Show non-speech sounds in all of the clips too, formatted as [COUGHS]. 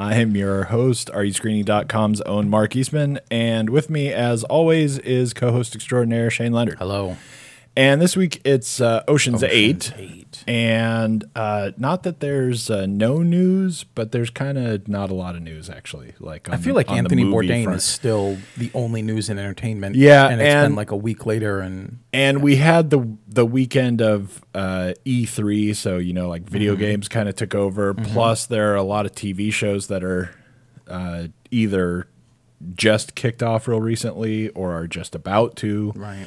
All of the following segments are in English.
I am your host, RUScreening.com's own Mark Eastman, and with me, as always, is co-host extraordinaire Shane Leonard. Hello. And this week it's uh, Ocean's, Ocean's Eight, Eight. and uh, not that there's uh, no news, but there's kind of not a lot of news actually. Like I feel the- like on Anthony Bourdain front. is still the only news and entertainment. Yeah, and it's and- been like a week later, and and we had the the weekend of uh, E3, so you know, like video Mm-hmm. games kind of took over. Plus, there are a lot of TV shows that are uh, either just kicked off real recently or are just about to. right.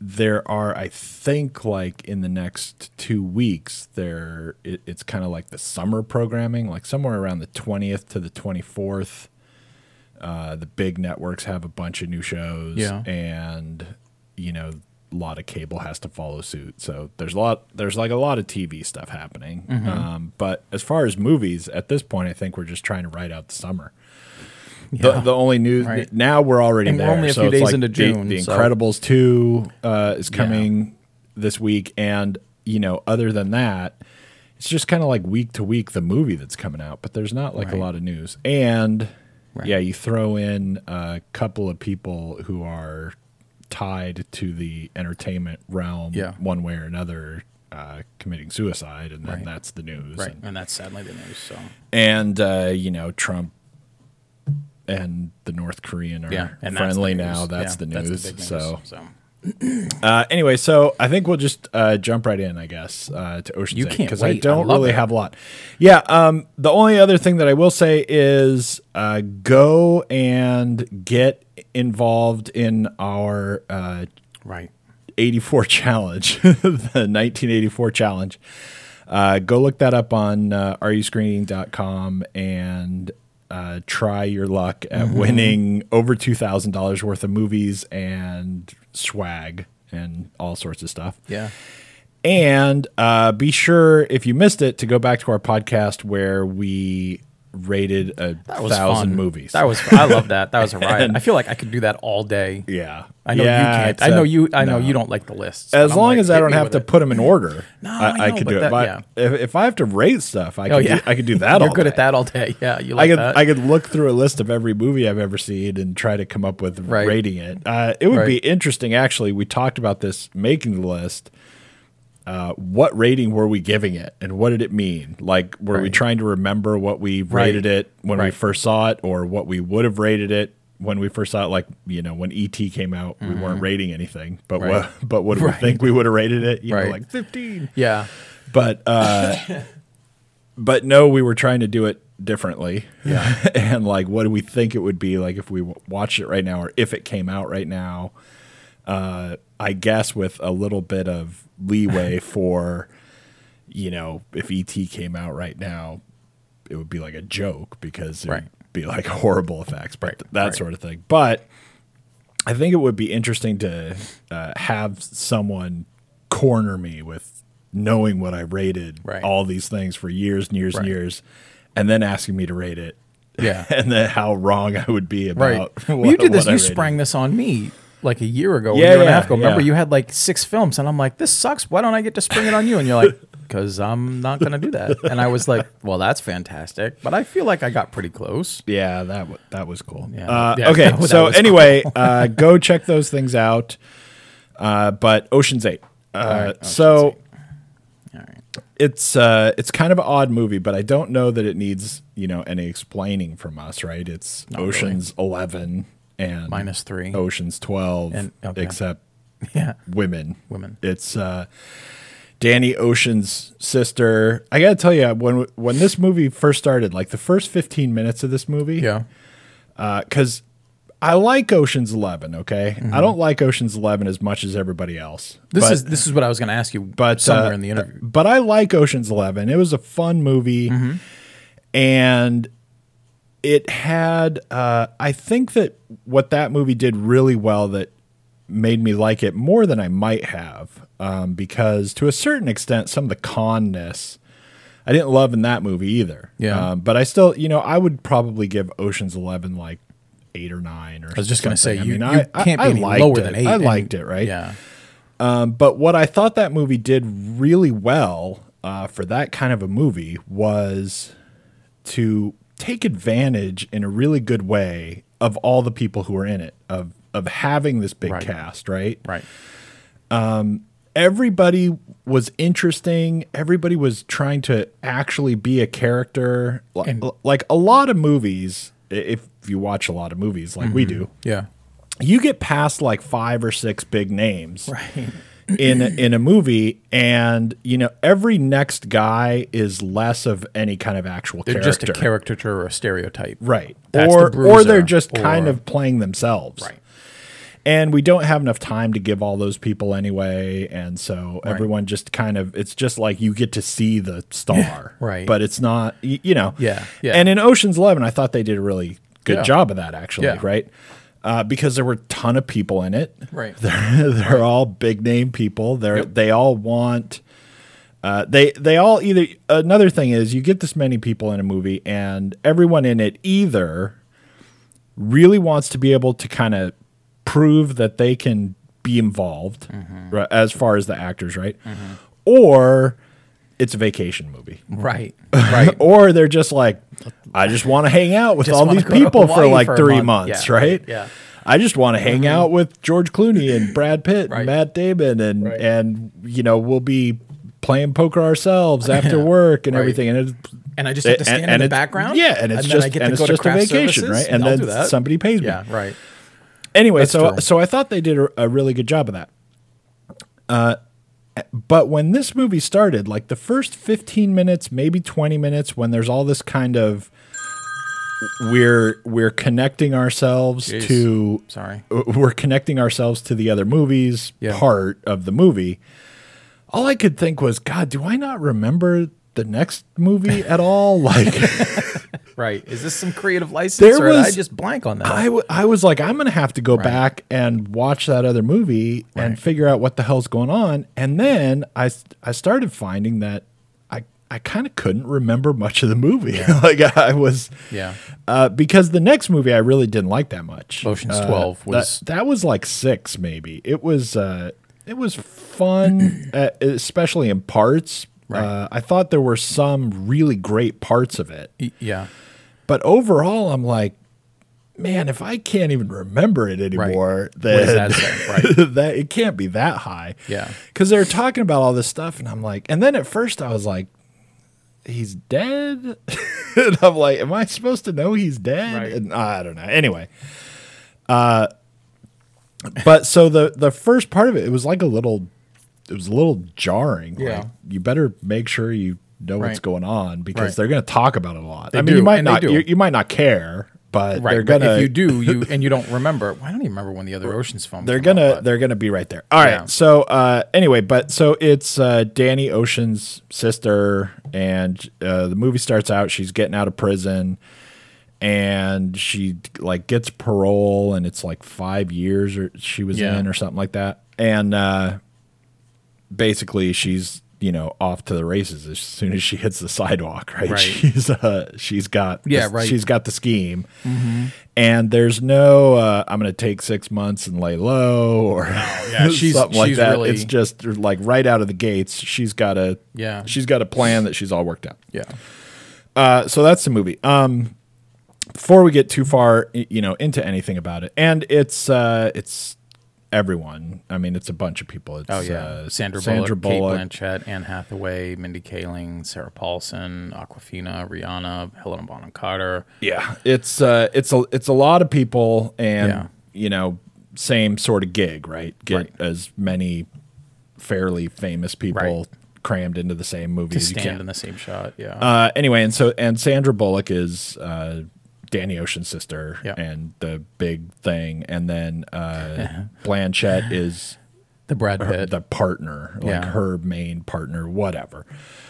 There are i think like in the next two weeks there it, it's kind of like the summer programming like somewhere around the 20th to the 24th uh, the big networks have a bunch of new shows Yeah. and you know a lot of cable has to follow suit so there's a lot there's like a lot of tv stuff happening Mm-hmm. um, but as far as movies at this point i think we're just trying to ride out the summer Yeah. the, the only news Right. now we're already And we're there. only a so few days like into June, The, so- Incredibles two uh, is coming this week, and you know, other than that, it's just kind of like week to week the movie that's coming out. But there's not like a lot of news, and Right. yeah, you throw in a couple of people who are tied to the entertainment realm, Yeah. one way or another. Uh, committing suicide, and then Right. that's the news. Right, And- and that's sadly the news. So and uh, you know Trump and the North Korean are yeah, that's friendly news. now. That's Yeah, the news. big news. So so [CLEARS THROAT] uh, anyway, so I think we'll just uh, jump right in, I guess, uh, to Ocean's You Eight can't because I. I don't love really it. have a lot. Yeah. Um, the only other thing that I will say is uh, go and get involved in our uh, right. 84 challenge, [LAUGHS] the 1984 challenge. Uh, go look that up on uh, ruscreening.com and uh, try your luck at Mm-hmm. winning over $2,000 worth of movies and swag and all sorts of stuff. Yeah. And uh, be sure, if you missed it, to go back to our podcast where we rated a That was thousand fun. movies. That was I love that. That was a [LAUGHS] riot. I feel like I could do that all day. yeah. I know Yeah, you can't. I know you. I know you don't like the lists. As long like, as I don't have to it. put them in [LAUGHS] order, No, I, I know, could do it. that- But yeah. if, if I have to rate stuff, I Oh could, yeah, do, I could do that. [LAUGHS] You're all good day. at that all day. Yeah, you I could that. I could look through a list of every movie I've ever seen and try to come up with Right. rating it. Uh, it would be interesting, actually. We talked about this making the list. Uh, what rating were we giving it, and what did it mean? Like, were we trying to remember what we rated Right. it when we first saw it, or what we would have rated it when we first saw it? Like, you know, when ET came out, we weren't rating anything, but Mm-hmm. Right. what, [LAUGHS] but what do we Right. think we would have rated it? You know, Right. like fifteen yeah. but uh [LAUGHS] but no we were trying to do it differently Yeah. [LAUGHS] and like what do we think it would be like if we w- watched it right now or if it came out right now uh i guess with a little bit of leeway [LAUGHS] for you know if et came out right now it would be like a joke because it Right. would be like [LAUGHS] horrible effects but Right, that right. sort of thing but I think it would be interesting to uh, have someone corner me with knowing what I rated all these things for years and years and years, and then asking me to rate it. Yeah. [LAUGHS] and then how wrong I would be about. What- you did this. I You rated. sprang this on me like a year ago, Yeah, a year and a half ago. Remember, yeah. you had like six films, and I'm like, "This sucks. Why don't I get to spring it on you?" And you're like, [LAUGHS] "Cause I'm not gonna do that." And I was like, "Well, that's fantastic," but I feel like I got pretty close. Yeah, that w- that was cool. Yeah. Uh, Yeah, okay, [LAUGHS] that so that anyway, uh, [LAUGHS] go check those things out. Uh, but Ocean's Eight. Uh, right, Ocean's so Eight. Right. it's uh, it's kind of an odd movie, but I don't know that it needs you know any explaining from us. Right? It's Not really. Ocean's Eleven and Minus three. Ocean's Twelve, And- okay. except [LAUGHS] Yeah. women. Women. It's uh, Danny Ocean's sister. I gotta tell you, when when this movie first started, like the first fifteen minutes of this movie, Yeah. because I like Ocean's Eleven. Okay, Mm-hmm. I don't like Ocean's Eleven as much as everybody else. This but, is this is what I was going to ask you, but somewhere uh, in the interview. But I like Ocean's Eleven. It was a fun movie, Mm-hmm. and it had. Uh, I think that what that movie did really well that made me like it more than I might have um, because to a certain extent, some of the conness I didn't love in that movie either. Yeah. Um, but I still, you know, I would probably give Ocean's Eleven like eight or nine or. I was just going to say, something. you, I mean, you I, can't I, be I lower it. than eight. I and- liked it, right? Yeah. Um, but what I thought that movie did really well uh, for that kind of a movie was to take advantage in a really good way of all the people who are in it, of of having this big Right. cast, right? Right. Um, everybody was interesting. Everybody was trying to actually be a character. And- like a lot of movies, if you watch a lot of movies like we mm-hmm. do, Yeah. you get past like five or six big names Right. In a, in a movie, and you know every next guy is less of any kind of actual They're character, just a caricature or a stereotype. right? That's or the or they're just kind of playing themselves, Right. And we don't have enough time to give all those people anyway, and so everyone just kind of it's just like you get to see the star, Right. But it's not, you know, Yeah, yeah. And in Ocean's Eleven, I thought they did a really good Yeah. job of that, actually, Yeah. right? Uh, because there were a ton of people in it, Right. [LAUGHS] they're they're all big name people. They're Yep. they all want. Uh, they they all either another thing is you get this many people in a movie and everyone in it either really wants to be able to kind of prove that they can be involved Mm-hmm. right, as far as the actors right or it's a vacation movie Right. [LAUGHS] Right. or they're just like I just want to hang out with Just all these people for like for 3 month. months Yeah, right yeah. I just want to hang out with George Clooney and [CLEARS THROAT] Brad Pitt Right. and Matt Damon and Right. and you know we'll be playing poker ourselves after [LAUGHS] work and Right. everything and it's And I just have to stand and- in and the background. Yeah, and it's then just I get and to it's just a vacation, services, right? And I'll then somebody pays me. Yeah. Right. Anyway, That's so true. so I thought they did a, a really good job of that. Uh, but when this movie started, like the first fifteen minutes, maybe twenty minutes, when there's all this kind of we're we're connecting ourselves Jeez. to Sorry. Uh, we're connecting ourselves to the other movies Yeah. part of the movie. All I could think was, God, do I not remember the next movie at all? Like, [LAUGHS] Right. Is this some creative license, There or did I just blank on that? I, w- I was like, I'm going to have to go back and watch that other movie and figure out what the hell's going on. And then I, I started finding that I, I kind of couldn't remember much of the movie. [LAUGHS] like I was, yeah. uh, because the next movie I really didn't like that much. Ocean's Uh, 12 that- was- that, was like six, maybe. It was, uh, it was fun, [CLEARS THROAT] uh, especially in parts. Right. Uh, I thought there were some really great parts of it. Yeah. But overall, I'm like, man, if I can't even remember it anymore, then that? [LAUGHS] Right. that it can't be that high. Yeah. because they're talking about all this stuff, and I'm like, and then at first I was like, he's dead, [LAUGHS] and I'm like, am I supposed to know he's dead? Right. And I don't know. Anyway, uh, but so the the first part of it, it was like a little, it was a little jarring. Yeah. Like, you better make sure you know what's going on because Right. they're going to talk about it a lot. They I mean, do, you might not, you, you might not care, but Right. they're gonna. if you do, you [LAUGHS] and you don't remember. Well, I don't even remember when the other Ocean's film. they're gonna they're gonna be right there. All right. Yeah. So uh, anyway, but so it's uh, Danny Ocean's sister, and uh, the movie starts out. She's getting out of prison, and she like gets parole, and it's like five years or she was Yeah. in or something like that, and uh, basically she's you know off to the races as soon as she hits the sidewalk right, Right. [LAUGHS] she's uh she's got Yeah, the- right. she's got the scheme and there's no uh i'm gonna take six months and lay low or yeah, [LAUGHS] she's- something like she's that really- it's just like right out of the gates she's got a Yeah. she's got a plan that she's all worked out Yeah. uh, so that's the movie. Um, before we get too far, you know, into anything about it, and it's uh, it's everyone. I mean, it's a bunch of people. It's, Oh yeah, uh, Sandra, Sandra Bullock, Bullock. Cate Blanchett, Anne Hathaway, Mindy Kaling, Sarah Paulson, Awkwafina, Rihanna, Helena Bonham Carter. Yeah, it's uh, it's a it's a lot of people, and Yeah. you know, same sort of gig, right? Get Right. as many fairly famous people Right. crammed into the same movie To as you stand can. in the same shot. Yeah. Uh, anyway, and so and Sandra Bullock is uh, Danny Ocean's sister, Yeah. and the big thing, and then uh, [LAUGHS] Blanchett is the Brad her, Pitt. the partner, like Yeah. her main partner, whatever,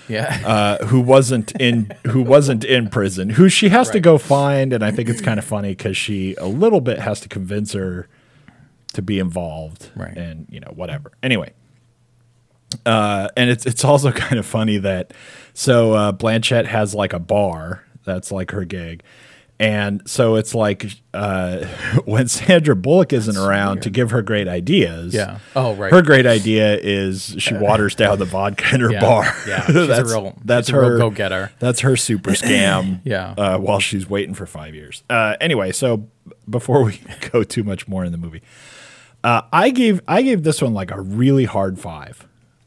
yeah. uh, who wasn't in who wasn't in prison, who she has to go find, and I think it's kind of funny because she a little bit has to convince her to be involved Right. and you know whatever. Anyway, uh, and it's it's also [LAUGHS] kind of funny that so uh, Blanchett has like a bar that's like her gig. And so it's like uh, [LAUGHS] when Sandra Bullock isn't around to give her great ideas. Yeah. Oh, right. Her great idea is she [LAUGHS] waters down the vodka in her Yeah. bar. Yeah, [LAUGHS] she's a that's real- that's her go-getter. That's her super scam. Yeah. Uh, while she's waiting for five years. Uh, anyway, so before we go too much more in the movie, uh, I gave I gave this one like a really hard five.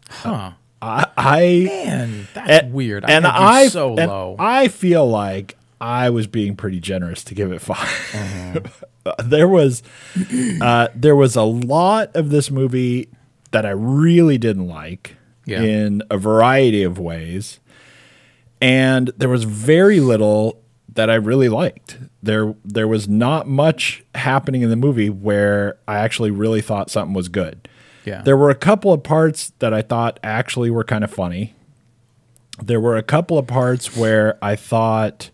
Huh. I, I Man, that's and- weird. I and I so and low. I feel like I was being pretty generous to give it 5 Mm-hmm. [LAUGHS] there was uh, there was a lot of this movie that I really didn't like Yeah. in a variety of ways, and there was very little that I really liked. There there was not much happening in the movie where I actually really thought something was good. Yeah. There were a couple of parts that I thought actually were kind of funny. There were a couple of parts where I thought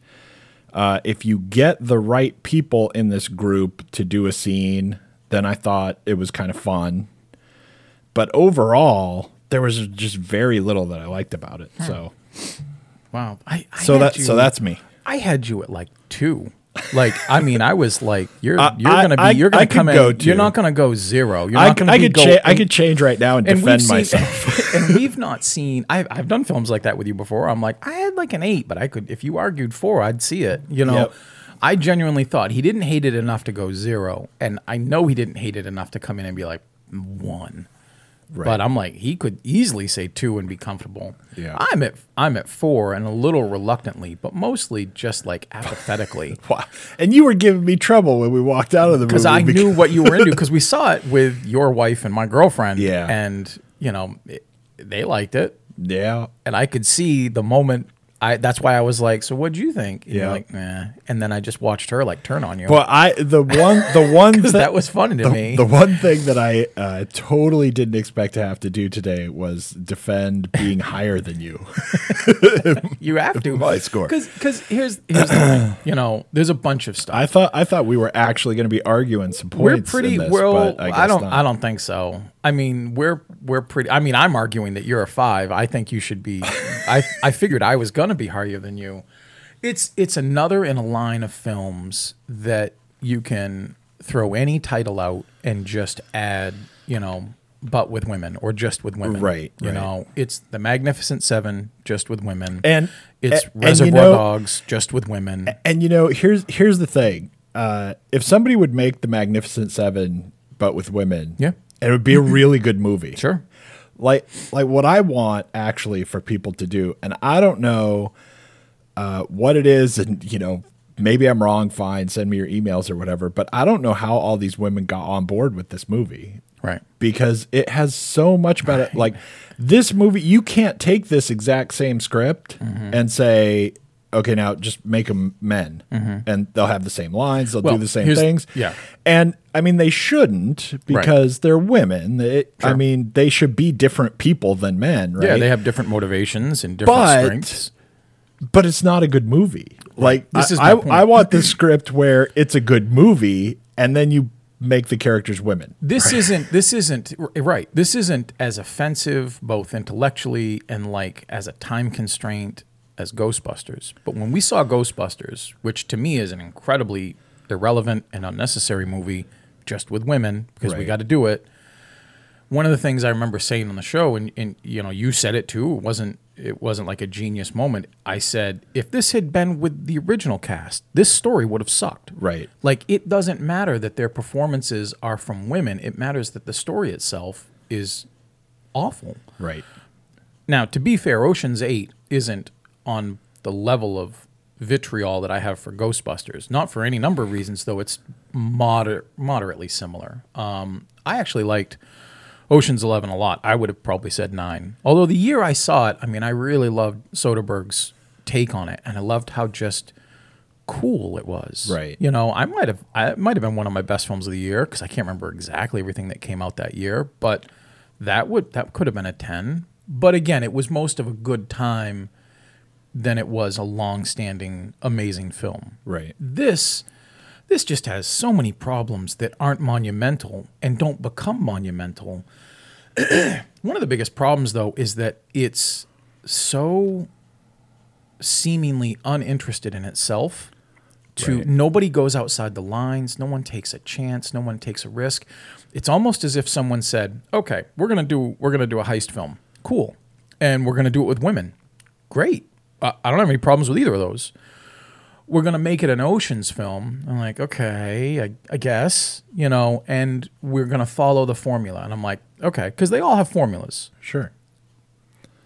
uh, if you get the right people in this group to do a scene, then I thought it was kind of fun. But overall, there was just very little that I liked about it. So, wow. I, I so that you, so that's me. I had you at like two. Like I mean, I was like, you're you're gonna be I- you're gonna could come in. go. You're not gonna go zero. You're I, not gonna I could go, cha- I could change right now and, and defend seen- myself. [LAUGHS] and we've not seen. I've I've done films like that with you before. I'm like, I had like an eight, but I could if you argued four, I'd see it. You know, Yep. I genuinely thought he didn't hate it enough to go zero, and I know he didn't hate it enough to come in and be like one. But I'm like, he could easily say two and be comfortable. Yeah. I'm at I'm at four and a little reluctantly, but mostly just like apathetically. [LAUGHS] Wow. And you were giving me trouble when we walked out of the movie because I knew what you were into [LAUGHS] because we saw it with your wife and my girlfriend. Yeah. and you know it, they liked it, Yeah. and I could see the moment. I that's why I was like, "So what'd you think?" And Yeah. like, "Nah," and then I just watched her like turn on you. Well, I the one the one [LAUGHS] that was funny to the, me. the one thing that I uh, totally didn't expect to have to do today was defend being higher than you. [LAUGHS] you have to [LAUGHS] my score. because here's here's the thing. You know, there's a bunch of stuff. I thought I thought we were actually going to be arguing some we're pretty this, well. but I, I, don't. not. I don't think so. I mean, we're we're pretty. I mean, I'm arguing that you're a five. I think you should be. I I figured I was gonna be higher than you. It's it's another in a line of films that you can throw any title out and just add. You know. But with women, or just with women, Right, You right. know, it's the Magnificent Seven, just with women, And- it's and- and you Reservoir know- Dogs, just with women. And you know, here's here's the thing: uh, if somebody would make the Magnificent Seven, but with women, Yeah. It would be a really good movie. Sure. like like what I want actually for people to do, and I don't know uh, what it is, and you know maybe I'm wrong. Fine, send me your emails or whatever. But I don't know how all these women got on board with this movie Right. because it has so much about it. Like this movie, you can't take this exact same script Mm-hmm. and say. Okay, now just make them men, and they'll have the same lines. They'll Mm-hmm. Well, do the same things. yeah. and I mean they shouldn't because they're women. It- I mean they should be different people than men, right? Yeah, they have different motivations and different But- strengths. but it's not a good movie. Like This I, is my I. I want the script where it's a good movie, and then you make the characters women. This isn't. This isn't right. This isn't as offensive, both intellectually and like as a time constraint as Ghostbusters. But when we saw Ghostbusters, which to me is an incredibly irrelevant and unnecessary movie, just with women because we got to do it. One of the things I remember saying on the show, and, and you know, you said it too. It wasn't. It wasn't like a genius moment. I said, if this had been with the original cast, this story would have sucked. Right. Like it doesn't matter that their performances are from women. It matters that the story itself is awful. Right. Now, to be fair, Ocean's 8 isn't on the level of vitriol that I have for Ghostbusters. Not for any number of reasons, though it's moder- moderately similar. Um, I actually liked Ocean's 11 a lot. I would have probably said 9. Although the year I saw it, I mean, I really loved Soderbergh's take on it, and I loved how just cool it was. Right. You know, I might have I it might have been one of my best films of the year because I can't remember exactly everything that came out that year, but that would that could have been a 10. But again, it was most of a good time than it was a long-standing amazing film. Right. This This just has so many problems that aren't monumental and don't become monumental. [CLEARS THROAT] One of the biggest problems, though, is that it's so seemingly uninterested in itself. To Right. nobody goes outside the lines. No one takes a chance. No one takes a risk. It's almost as if someone said, "Okay, we're gonna do we're gonna do a heist film. Cool, and we're gonna do it with women. Great. I don't have any problems with either of those." we're going to make it an oceans film. I'm like, okay, I, I guess, you know, and we're going to follow the formula. And I'm like, okay, because they all have formulas, Sure.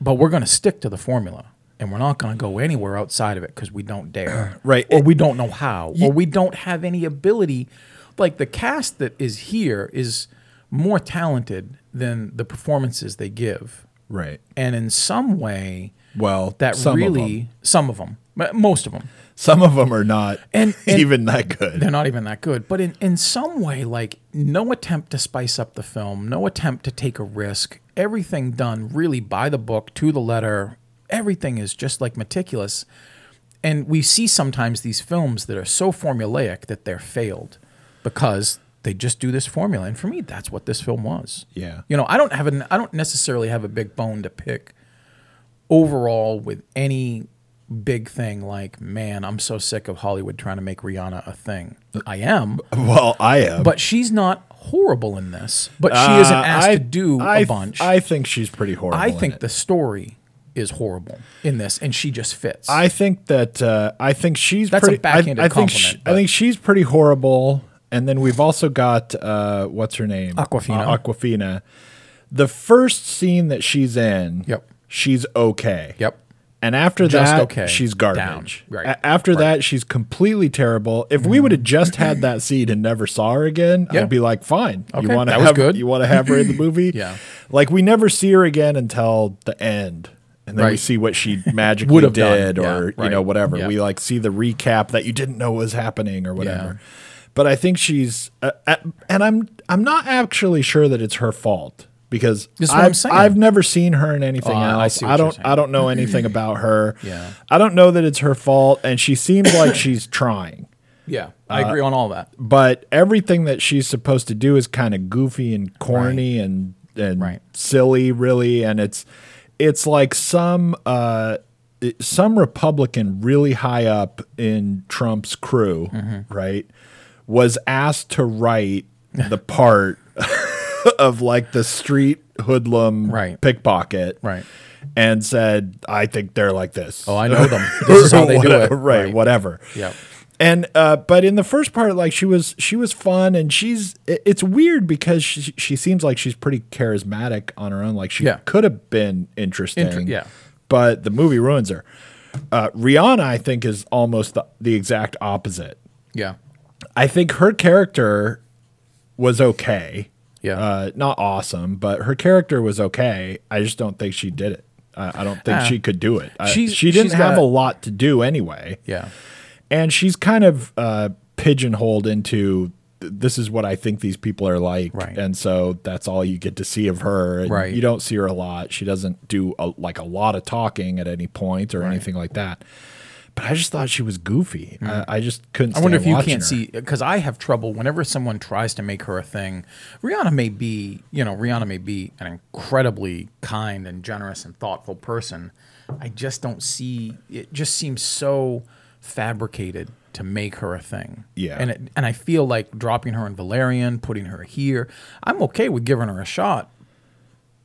but we're going to stick to the formula and we're not going to go anywhere outside of it because we don't dare. [CLEARS THROAT] Right. Or we don't know how. or we don't have any ability. Like the cast that is here is more talented than the performances they give. Right. And in some way, Well, that some of really, them. some of them, most of them, some of them are not And- [LAUGHS] and- even that good. they're not even that good. But in, in some way, like no attempt to spice up the film, no attempt to take a risk, everything done really by the book, to the letter. Everything is just like meticulous. And we see sometimes these films that are so formulaic that they're failed because they just do this formula. And for me, that's what this film was. Yeah. You know, I don't have an I don't necessarily have a big bone to pick overall with any big thing like, man, I'm so sick of Hollywood trying to make Rihanna a thing. I am, well, I am. but she's not horrible in this. But she isn't Uh, asked I- to do I a bunch. I think she's pretty horrible. I in think the story is horrible in this, and she just fits. I think that uh, I think she's That's a pretty. I- backhanded I, think compliment, I think she's pretty horrible. And then we've also got uh, what's her name? Awkwafina. Uh, Awkwafina. The first scene that she's in, Yep. She's okay. Yep. And after Just that, okay. she's garbage. Down. Right. A- after Right. That, she's completely terrible. If we would have just had that [CLEARS THROAT] scene and never saw her again, Yeah. I'd be like, fine. Okay, You want to that was have good. you want to have her in the [LAUGHS] movie? Yeah. Like we never see her again until the end. And then we see what she [LAUGHS] magically have done. did Yeah, or you know whatever. Yeah. We like see the recap that you didn't know was happening or whatever. But I think she's uh, uh, and I'm I'm not actually sure that it's her fault because I've. I've never seen her in anything Oh, I- I else. I you're don't. I don't know anything about her. [CLEARS THROAT] Yeah. I don't know that it's her fault and she seems like she's trying. yeah, Uh, I agree on all that. But everything that she's supposed to do is kind of goofy and corny and and Right. silly really and it's it's like some uh it- some Republican really high up in Trump's crew, Mm-hmm. right, was asked to write the part [LAUGHS] [LAUGHS] of like the street hoodlum Right. pickpocket Right. and said, I think they're like this. Oh, I know them. [LAUGHS] This is how they do it. Right, Right. whatever. Yeah. And uh, but in the first part, like she was, she was fun, and she's. It's weird because she, she seems like she's pretty charismatic on her own. Like she Yeah. could have been interesting. Inter- yeah. But the movie ruins her. Uh, Rihanna, I think, is almost the, the exact opposite. Yeah. I think her character was okay. Yeah. Uh, not awesome, but her character was okay. I just don't think she did it. I, I don't think Ah. she could do it. I- she didn't have got- a lot to do anyway Yeah. and she's kind of uh, pigeonholed into this is what I think these people are like, Right. and so that's all you get to see of her. And Right. You don't see her a lot. She doesn't do a, like a lot of talking at any point or anything like that. But I just thought she was goofy. I, I just couldn't. Hmm. I wonder if you can't her. see because I have trouble whenever someone tries to make her a thing. Rihanna may be, you know, Rihanna may be an incredibly kind and generous and thoughtful person. I just don't see. It just seems so fabricated to make her a thing. Yeah. and it, and I feel like dropping her in Valerian, putting her here. I'm okay with giving her a shot,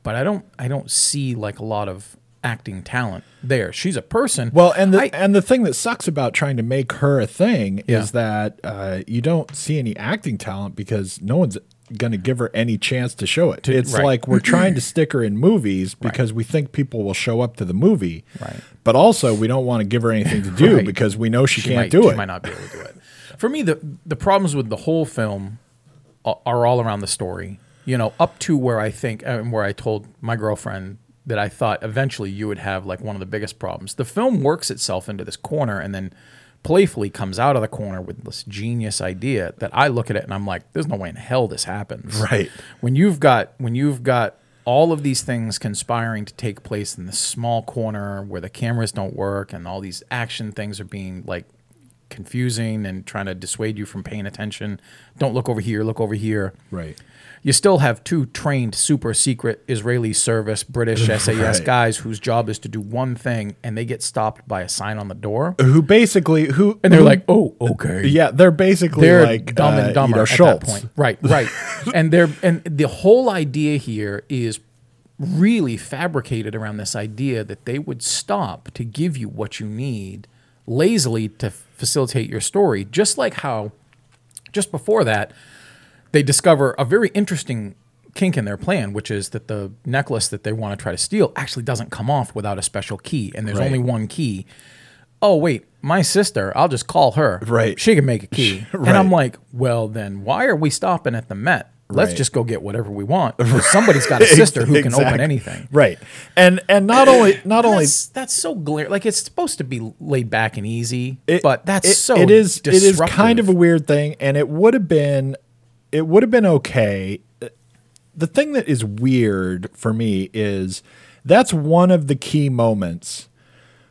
but I don't. I don't see like a lot of acting talent there. She's a person. Well, and the I- and the thing that sucks about trying to make her a thing Yeah. is that uh, you don't see any acting talent because no one's going to give her any chance to show it. it's right. like we're trying to [CLEARS THROAT] stick her in movies because we think people will show up to the movie. Right. But also, we don't want to give her anything to do [LAUGHS] Right. because we know she, can't might, do she it. might not be able to do it. For me, the the problems with the whole film a- are all around the story. You know, up to where I think and where I told my girlfriend that I thought eventually you would have like one of the biggest problems. The film works itself into this corner and then playfully comes out of the corner with this genius idea that I look at it and I'm like, there's no way in hell this happens. Right. When you've got when you've got all of these things conspiring to take place in this small corner where the cameras don't work and all these action things are being like confusing and trying to dissuade you from paying attention. Don't look over here, look over here. Right. You still have two trained super secret Israeli service British SAS [LAUGHS] Right. guys whose job is to do one thing and they get stopped by a sign on the door. Who basically who And they're who- like, "Oh, okay." yeah, they're basically they're like dumb uh, and dumber you know, at Schultz. that point. Right, right. [LAUGHS] and they're and the whole idea here is really fabricated around this idea that they would stop to give you what you need lazily to facilitate your story, just like how just before that they discover a very interesting kink in their plan, which is that the necklace that they want to try to steal actually doesn't come off without a special key, and there's Right. only one key. Oh wait, my sister, I'll just call her. Right. She can make a key. Right. [LAUGHS] And I'm like, well then why are we stopping at the Met? Let's Right. just go get whatever we want. [LAUGHS] Somebody's got a sister who can open anything. Right. And and not only not only That's, that's so glare. Like it's supposed to be laid back and easy, It- but that's it- so. it is it is kind of a weird thing and it would have been it would have been okay the thing that is weird for me is that's one of the key moments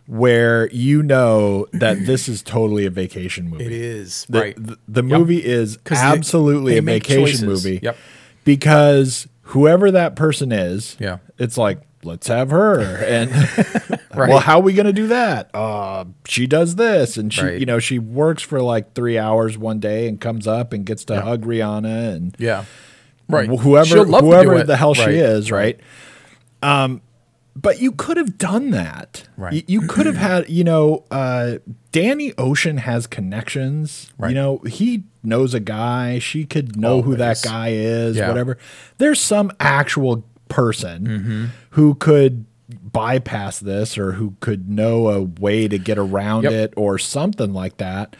where you know that this is totally a vacation movie It is the, right. the, the Yep. movie is 'Cause they- absolutely they a vacation choices. movie Yep. because whoever that person is Yeah. it's like let's have her and [LAUGHS] Right. well how are we going to do that uh she does this and she Right. you know she works for like three hours one day and comes up and gets to hug rihanna and Yeah. Right. whoever She'll love to do whoever the hell she is right um but you could have done that Right. Y- you, could have had you know uh danny ocean has connections Right. you know he knows a guy she could know who that guy is Yeah. whatever there's some actual person Mm-hmm. who could bypass this or who could know a way to get around Yep. it or something like that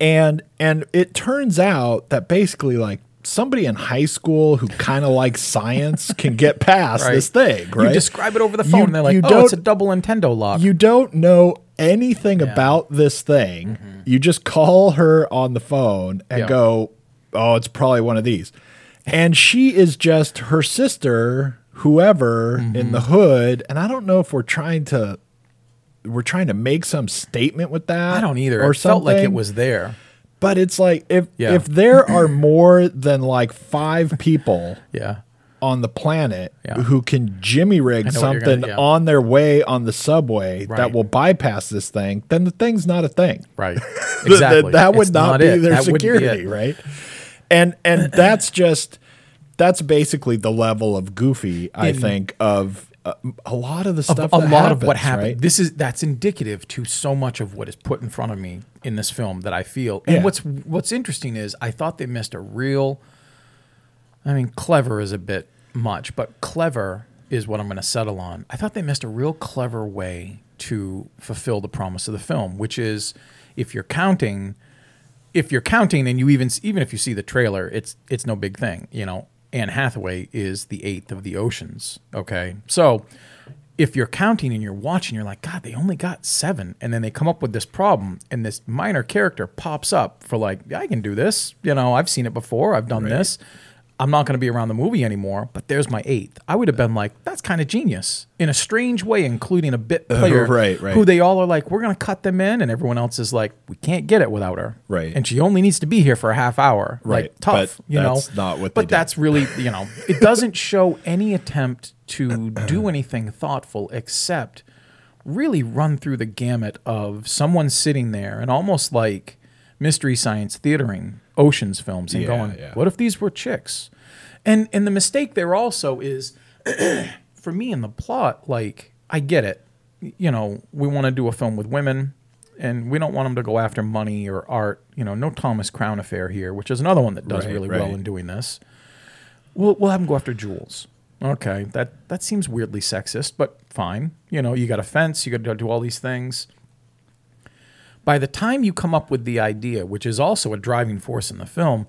and and it turns out that basically like somebody in high school who kind of likes science can [LAUGHS] get past Right. this thing right You describe it over the phone, You- and they're like, you "Oh, it's a double Nintendo lock." you don't know anything about this thing you just call her on the phone and Yeah. go oh it's probably one of these and she is just her sister whoever in mm-hmm. the hood and i don't know if we're trying to we're trying to make some statement with that I don't either. or it felt like it was there. But it's like if Yeah. if there [CLEARS THROAT] are more than like five people [LAUGHS] Yeah. on the planet Yeah. who can jimmy rig I know what you're something gonna- yeah. on their way on the subway that will bypass this thing, then the thing's not a thing. Right. [LAUGHS] Exactly. That, that would It's not, be it. their That wouldn't be security, right? And and [LAUGHS] that's just that's basically the level of goofy I In- think of uh, a lot of the stuff. a that lot of what happens, happened. right? This is that's indicative to so much of what is put in front of me in this film that I feel. And Yeah. what's what's interesting is I thought they missed a real. I mean, clever is a bit much, but clever is what I'm going to settle on. I thought they missed a real clever way to fulfill the promise of the film, which is if you're counting, if you're counting, and you even even if you see the trailer, it's it's no big thing, you know. Anne Hathaway is the eighth of the oceans. Okay, so if you're counting and you're watching, you're like, God, they only got seven, and then they come up with this problem, and this minor character pops up for like, I can do this. You know, I've seen it before. I've done this. I'm not going to be around the movie anymore, but there's my eighth. I would have been like, that's kind of genius in a strange way, including a bit [LAUGHS] player right, right. who they all are like, we're going to cut them in, and everyone else is like, we can't get it without her. Right. And she only needs to be here for a half hour. Right, Like, tough, but you know. not what But that's really, you know, it doesn't show any attempt to [CLEARS THROAT] do anything thoughtful except really run through the gamut of someone sitting there and almost like mystery science theatering oceans films and Yeah, going, yeah. what if these were chicks? And and the mistake there also is [CLEARS THROAT] for me in the plot, like I get it. You know, we want to do a film with women and we don't want them to go after money or art. You know, no Thomas Crown affair here, which is another one that does Right, really well in doing this. We'll we'll have them go after jewels. Okay, that that seems weirdly sexist, but fine. You know, you got a fence, you got to do all these things. By the time you come up with the idea, which is also a driving force in the film,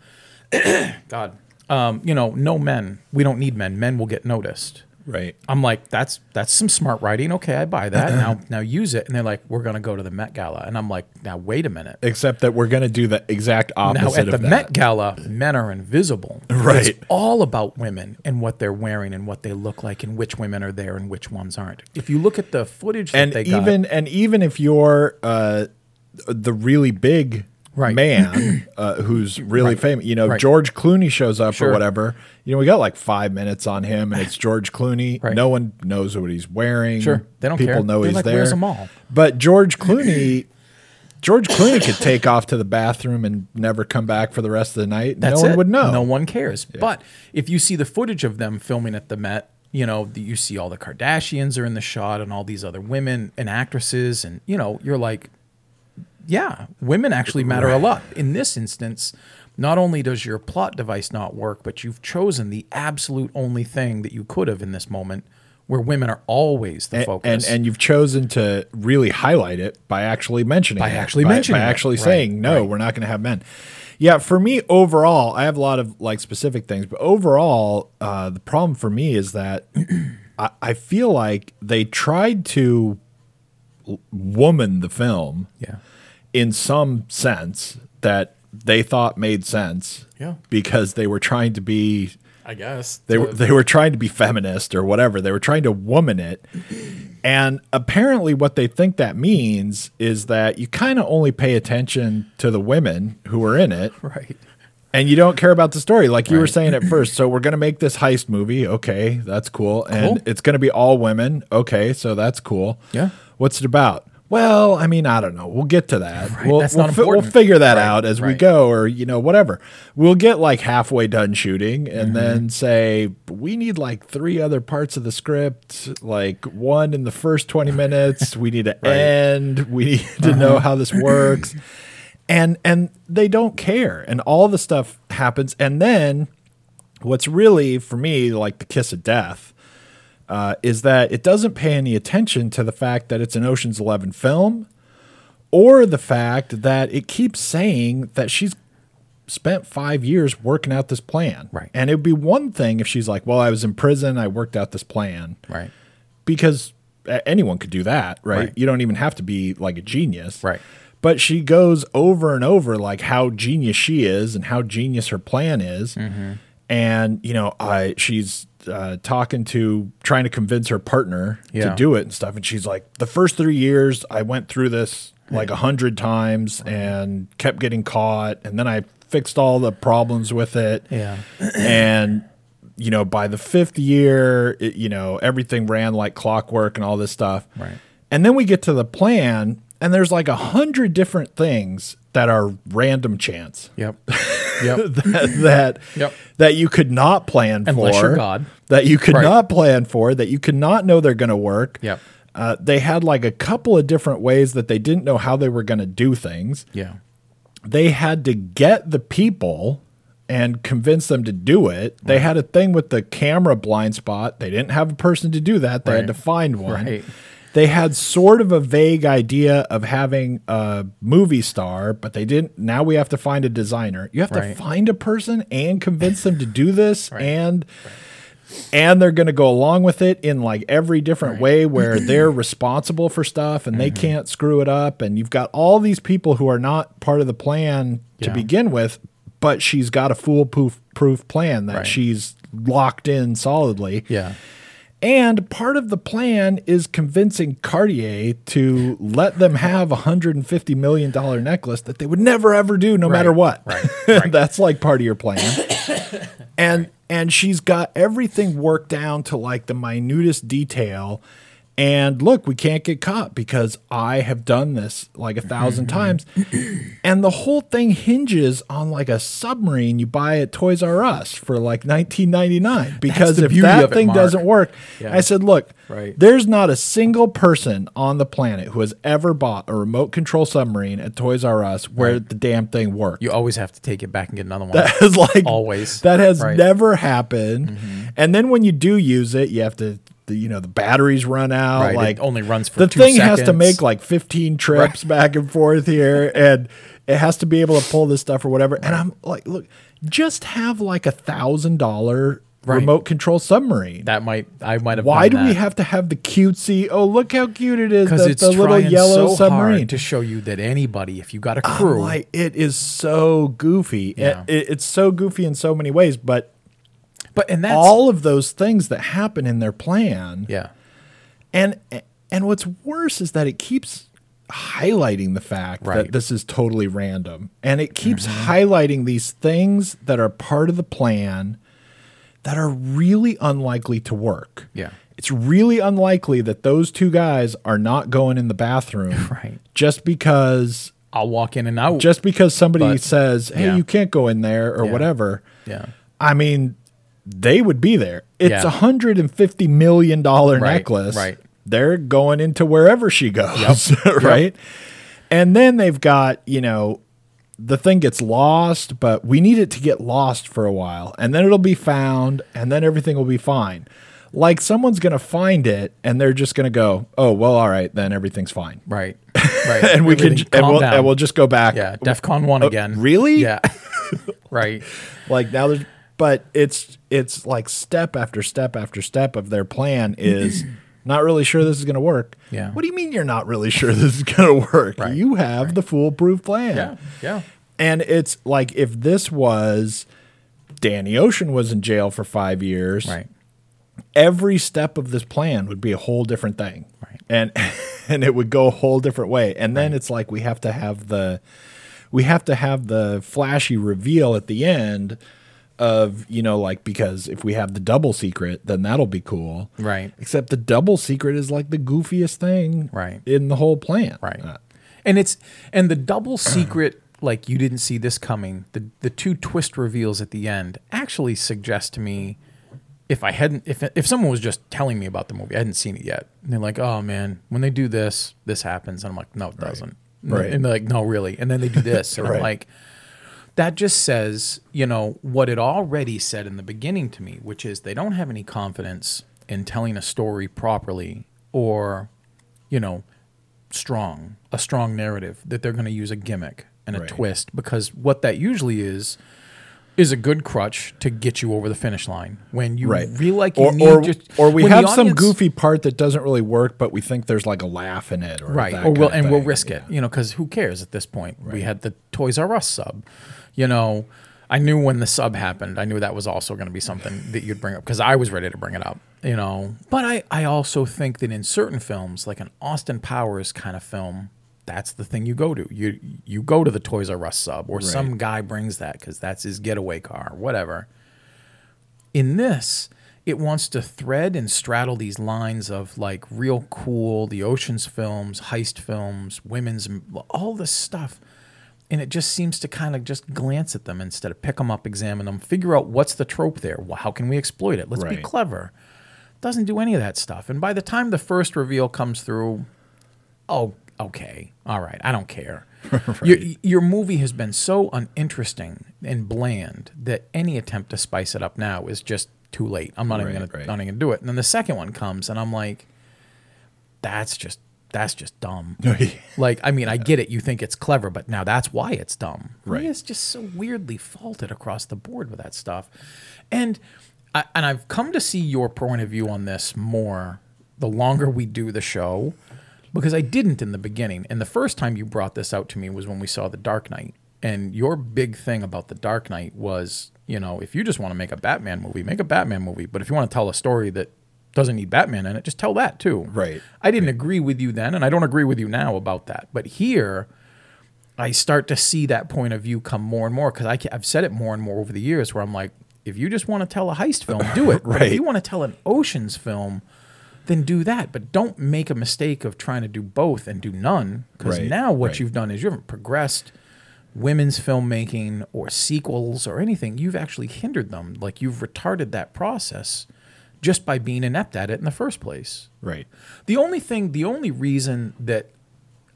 [CLEARS THROAT] God, um, you know, no men. We don't need men. Men will get noticed. right. I'm like, that's that's some smart writing. Okay, I buy that. [LAUGHS] now now use it. And they're like, we're gonna go to the Met Gala. And I'm like, now wait a minute. Except that we're going to do the exact opposite. Now at the that. Met Gala, men are invisible. Right. It's all about women and what they're wearing and what they look like and which women are there and which ones aren't. If you look at the footage that and they got, even and even if you're uh the really big Right. man [COUGHS] uh, who's really Right. famous. You know, Right. George Clooney shows up Sure. or whatever. You know, we got like five minutes on him, and it's [SIGHS] George Clooney. Right. No one knows what he's wearing. Sure. They don't People care. know They're he's like, there. "Where's them all?" But George Clooney. [COUGHS] George Clooney could take off to the bathroom and never come back for the rest of the night. That's no one it. would know. No one cares. But if you see the footage of them filming at the Met, you know, you see all the Kardashians are in the shot and all these other women and actresses, and you know, you're like, yeah, women actually matter a lot. In this instance, not only does your plot device not work, but you've chosen the absolute only thing that you could have in this moment, where women are always the and, focus. and and you've chosen to really highlight it by actually mentioning By it, actually mentioning by it. actually Right, saying no, right. we're not going to have men. Yeah, for me overall, I have a lot of like specific things, but overall, uh, the problem for me is that [CLEARS THROAT] I, I feel like they tried to l- woman the film yeah, in some sense that they thought made sense. Yeah. because they were trying to be I guess they were they were trying to be feminist or whatever. They were trying to woman it. And apparently what they think that means is that you kind of only pay attention to the women who are in it [LAUGHS] right. and you don't care about the story like you were saying at first. [CLEARS THROAT] So we're going to make this heist movie. Okay, that's cool. And Cool. it's going to be all women. Okay, so that's cool. Yeah. What's it about? Well, I mean, I don't know. We'll get to that. Right, We'll, we'll, fi- we'll figure that Right, out as we go, or you know, whatever. We'll get like halfway done shooting, and Mm-hmm. then say we need like three other parts of the script, like one in the first twenty [LAUGHS] minutes. we need to [LAUGHS] end. We need to Uh-huh. know how this works, and and they don't care, and all the stuff happens, and then what's really for me like the kiss of death uh, is that it doesn't pay any attention to the fact that it's an Ocean's Eleven film, or the fact that it keeps saying that she's spent five years working out this plan. Right. And it would be one thing if she's like, "Well, I was in prison, I worked out this plan," Right. because anyone could do that, right? Right. You don't even have to be like a genius, Right. But she goes over and over like how genius she is and how genius her plan is, Mm-hmm. and you know, I she's uh, talking to trying to convince her partner Yeah. to do it and stuff, and she's like, the first three years I went through this like a hundred times and kept getting caught, and then I fixed all the problems with it, Yeah. [CLEARS THROAT] and you know by the fifth year it, you know everything ran like clockwork and all this stuff Right. and then we get to the plan and there's like a hundred different things that are random chance Yep. [LAUGHS] Yep. [LAUGHS] that that, Yep. that you could not plan Unless for you're God. that you could Right. not plan for that you could not know they're going to work Yep. uh, they had like a couple of different ways that they didn't know how they were going to do things Yeah. they had to get the people and convince them to do it. They had a thing with the camera blind spot. They didn't have a person to do that. They had to find one. Right. They had sort of a vague idea of having a movie star, but they didn't. Now we have to find a designer. You have to find a person and convince them to do this [LAUGHS] Right. and and they're going to go along with it in like every different way [CLEARS THROAT] where they're responsible for stuff and they Mm-hmm. can't screw it up and you've got all these people who are not part of the plan to begin with but she's got a foolproof proof plan that Right. she's locked in solidly Yeah. And part of the plan is convincing Cartier to let them have a hundred and fifty million dollar necklace that they would never ever do, no matter what. right, [LAUGHS] right. That's like part of your plan. [COUGHS] and and she's got everything worked down to like the minutest detail. And look, we can't get caught because I have done this like a 1000 Mm-hmm. times. [CLEARS THROAT] And the whole thing hinges on like a submarine you buy at Toys R Us for like 19.99 because if that it, thing Mark. doesn't work, Yeah. I said, look, Right. there's not a single person on the planet who has ever bought a remote control submarine at Toys R Us where Right. the damn thing worked. You always have to take it back and get another one. That is like Always. That has Right. never happened. And then when you do use it, you have to, the, you know, the batteries run out. Right, it Like only runs for the thing has to make like 15 trips back and forth here, [LAUGHS] and it has to be able to pull this stuff or whatever. And I'm like, look, just have like a thousand dollar Right. remote control submarine. that might I might have. Why do done we have to have the cutesy? Oh, look how cute it is! Because The, it's the little yellow so submarine. hard to show you that anybody, if you got a I'm crew, like, it is so goofy. It- it- it's so goofy in so many ways, but but and that's all of those things that happen in their plan yeah, and and what's worse is that it keeps highlighting the fact Right. that this is totally random. And it keeps mm-hmm. highlighting these things that are part of the plan that are really unlikely to work. Yeah. It's really unlikely that those two guys are not going in the bathroom [LAUGHS] Right. just because I'll walk in and out. just because somebody But- says, "Hey, yeah. you can't go in there" or Yeah. whatever. yeah. I mean, they would be there. It's Yeah. a hundred and fifty million dollar Right, necklace. right. They're going into wherever she goes, [LAUGHS] right? And then they've got you know the thing gets lost, but we need it to get lost for a while, and then it'll be found, and then everything will be fine. Like someone's gonna find it, and they're just gonna go, "Oh, well, all right, then everything's fine," Right. [LAUGHS] Right. and we can, and we'll, down. and we'll just go back. yeah. DEFCON one oh, again. really? Yeah. [LAUGHS] right. like now there's but it's it's like step after step after step of their plan is [CLEARS THROAT] not really sure this is going to work Yeah. what do you mean you're not really sure this is going [LAUGHS] to work Right, you have the foolproof plan Yeah. Yeah. and it's like if this was danny ocean was in jail for five years Right. every step of this plan would be a whole different thing Right. and [LAUGHS] and it would go a whole different way and then it's like we have to have the we have to have the flashy reveal at the end of you know like because if we have the double secret then that'll be cool Right. except the double secret is like the goofiest thing Right. in the whole plan Right. Uh, And it's and the double secret, [CLEARS THROAT] like you didn't see this coming. The the two twist reveals at the end actually suggest to me, if I hadn't, if if someone was just telling me about the movie, I hadn't seen it yet, and they're like, "Oh man, when they do this, this happens," and I'm like, "No, it doesn't." Right. And they're like, "No, really," and then they do this, and I'm [LAUGHS] like. That just says, you know, what it already said in the beginning to me, which is they don't have any confidence in telling a story properly or, you know, strong, a strong narrative, that they're going to use a gimmick and a Right. twist because what that usually is is a good crutch to get you over the finish line. When you right. feel like you or, need or, just or we have some goofy part that doesn't really work but we think there's like a laugh in it or right. or we'll and we'll thing. risk it you know because who cares at this point? We had the toys r us sub you know i knew when the sub happened. I knew that was also going to be something that you'd bring up because i was ready to bring it up you know. But i i also think that in certain films like an austin powers kind of film that's the thing you go to. You you go to the toys r us sub or some guy brings that because that's his getaway car whatever. In this, it wants to thread and straddle these lines of like real cool, the oceans films, heist films, women's, all this stuff. And it just seems to kind of just glance at them instead of pick them up, examine them, figure out what's the trope there. How can we exploit it? Let's be clever. Doesn't do any of that stuff. And by the time the first reveal comes through, oh, okay, all right, I don't care. [LAUGHS] your, your movie has been so uninteresting and bland that any attempt to spice it up now is just too late. I'm not even gonna right. not even gonna do it. And then the second one comes, and I'm like, that's just that's just dumb. [LAUGHS] like, I mean, I get it. You think it's clever, but now that's why it's dumb. Right. It's just so weirdly faulted across the board with that stuff. And I, and I've come to see your point of view on this more the longer we do the show because I didn't in the beginning. And the first time you brought this out to me was when we saw The Dark Knight. And your big thing about The Dark Knight was, you know, if you just want to make a Batman movie, make a Batman movie. But if you want to tell a story that doesn't need Batman in it, just tell that too. Right. I didn't agree with you then, and I don't agree with you now about that. But here, I start to see that point of view come more and more because I've said it more and more over the years where I'm like, if you just want to tell a heist film, do it. [LAUGHS] But if you want to tell an oceans film, then do that. But don't make a mistake of trying to do both and do none. Because Right, now what right. you've done is you haven't progressed women's filmmaking or sequels or anything. You've actually hindered them. Like you've retarded that process just by being inept at it in the first place. right The only thing, the only reason that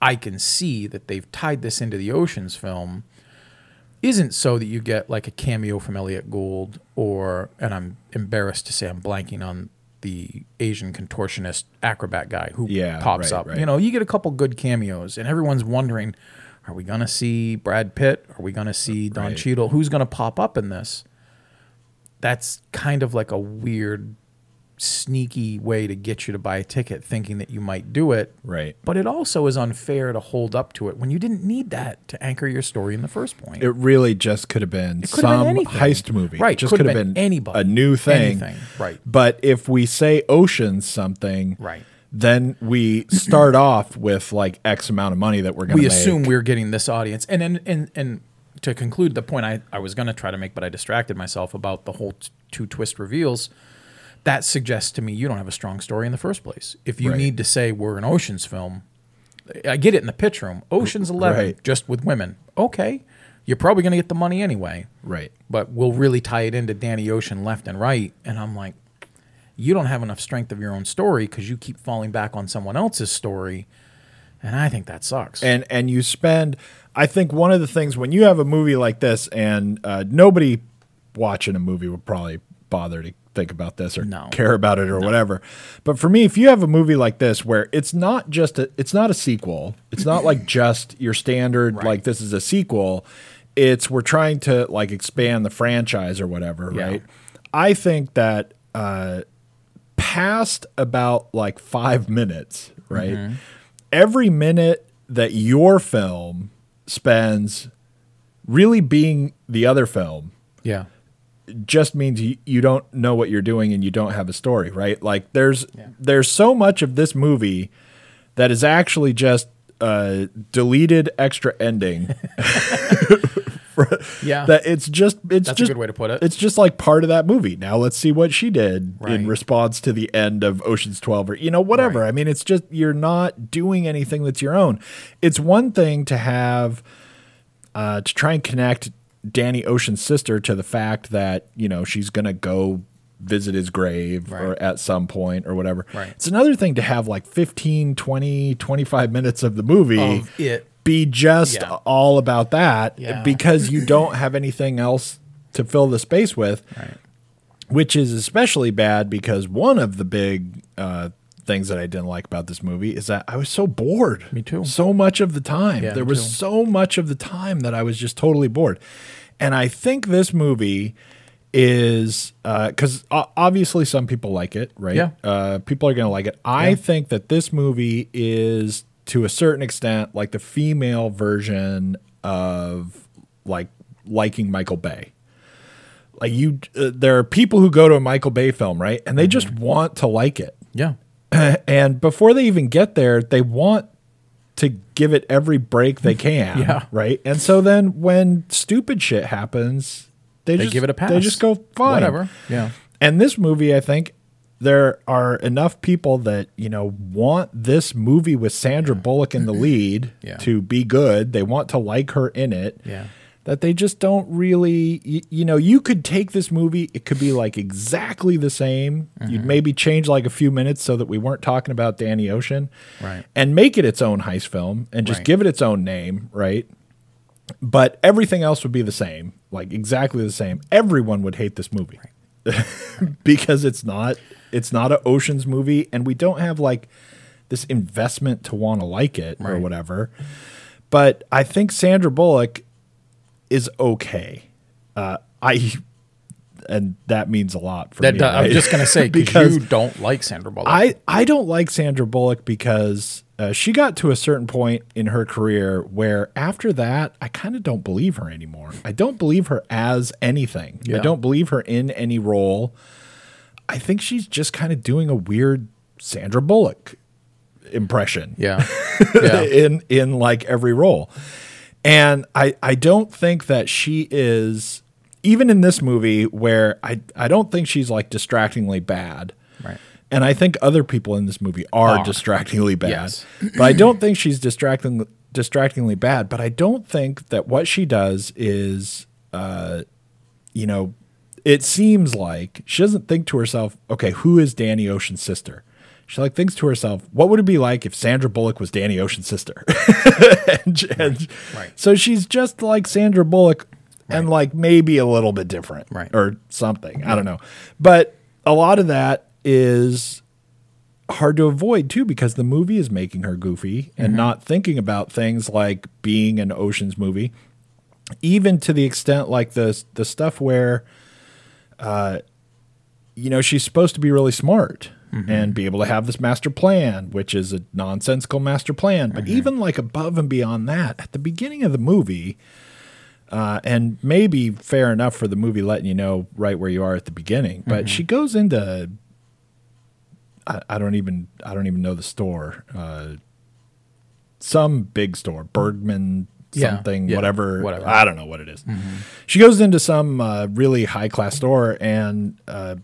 I can see that they've tied this into the Oceans film isn't so that you get like a cameo from Elliott Gould or, and I'm embarrassed to say I'm blanking on the Asian contortionist acrobat guy who Yeah, pops right, up. right. You know, you get a couple good cameos, and everyone's wondering, are we going to see Brad Pitt? Are we going to see Don Right. Cheadle? Who's going to pop up in this? That's kind of like a weird, sneaky way to get you to buy a ticket, thinking that you might do it. right But it also is unfair to hold up to it when you didn't need that to anchor your story in the first point. it really just could have been have been some heist movie Right, just could have been been anybody. a new thing Anything, right. but if we say oceans something Right. then we start [LAUGHS] off with like X amount of money that we're going to we make. assume we're getting this audience and and and, and to conclude the point I, I was going to try to make but i distracted myself about the whole t- two twist reveals that suggests to me you don't have a strong story in the first place if you Right. need to say we're an oceans film i get it in the pitch room oceans 11 Right. just with women okay you're probably going to get the money anyway right. but we'll really tie it into danny ocean left and right and i'm like you don't have enough strength of your own story because you keep falling back on someone else's story and i think that sucks and and you spend i think one of the things when you have a movie like this and uh, nobody watching a movie would probably bother to think about this or No. care about it or whatever but for me if you have a movie like this where it's not just a it's not a sequel it's not like [LAUGHS] just your standard Right. like this is a sequel it's we're trying to like expand the franchise or whatever Yeah. right i think that uh past about like five minutes, right? Mm-hmm. Every minute that your film spends really being the other film yeah just means you, you don't know what you're doing and you don't have a story, right? Like there's Yeah. there's so much of this movie that is actually just a deleted extra ending [LAUGHS] yeah that it's just it's That's a good way to put it. It's just like part of that movie. Now let's see what she did Right. in response to the end of Ocean's 12 or you know whatever. Right. I mean it's just you're not doing anything that's your own. It's one thing to have uh to try and connect Danny Ocean's sister to the fact that, you know, she's going to go visit his grave or at some point or whatever. Right. It's another thing to have like 15, 20, 25 minutes of the movie of it be just Yeah. all about that Yeah. because you don't have anything else to fill the space with, right which is especially bad because one of the big uh, things that I didn't like about this movie is that I was so bored. Me too. So much of the time. Yeah, there was too. so much of the time that I was just totally bored. And I think this movie is because obviously some people like it, right? Yeah. Uh, people are going to like it. I Yeah. think that this movie is to a certain extent like the female version of like liking Michael Bay. Like you, uh, there are people who go to a Michael Bay film, right, and they Mm-hmm. just want to like it, yeah [CLEARS THROAT] and before they even get there, they want to give it every break they [LAUGHS] can, Yeah. right. And so then when stupid shit happens, they, they just give it a pass They just go fine, whatever yeah and this movie, I think there are enough people that, you know, want this movie with Sandra Bullock in the [CLEARS THROAT] lead Yeah. to be good. They want to like her in it. Yeah. That they just don't really, you, you know, you could take this movie, it could be like exactly the same. Mm-hmm. You'd maybe change like a few minutes so that we weren't talking about Danny Ocean. Right. And make it its own heist film and just Right. give it its own name, right? But everything else would be the same, like exactly the same. Everyone would hate this movie [LAUGHS] because it's not it's not an oceans movie and we don't have like this investment to want to like it or whatever but i think sandra bullock is okay uh, i and that means a lot for that me do- i'm just gonna say Because you don't like sandra bullock I, I don't like Sandra Bullock because uh, she got to a certain point in her career where after that, I kind of don't believe her anymore. I don't believe her as anything. I don't believe her in any role. I think she's just kind of doing a weird Sandra Bullock impression yeah [LAUGHS] yeah in in like every role. And I I don't think that she is even in this movie where I I don't think she's like distractingly bad. right And I think other people in this movie are, Are. distractingly bad. Yes. but I don't think she's distracting distractingly bad, but I don't think that what she does is uh you know, it seems like she doesn't think to herself, okay, who is Danny Ocean's sister? She like thinks to herself, what would it be like if Sandra Bullock was Danny Ocean's sister? [LAUGHS] and, and right. So she's just like Sandra Bullock and like maybe a little bit different Right. or something. I don't know. But a lot of that is hard to avoid too because the movie is making her goofy and not thinking about things like being an oceans movie even to the extent like the the stuff where uh you know she's supposed to be really smart and be able to have this master plan which is a nonsensical master plan but even like above and beyond that at the beginning of the movie uh, and maybe fair enough for the movie letting you know right where you are at the beginning but she goes into I, I don't even I don't even know the store. Uh, some big store, Bergman something, yeah, whatever. whatever. I don't know what it is. She goes into some uh, really high class store and uh,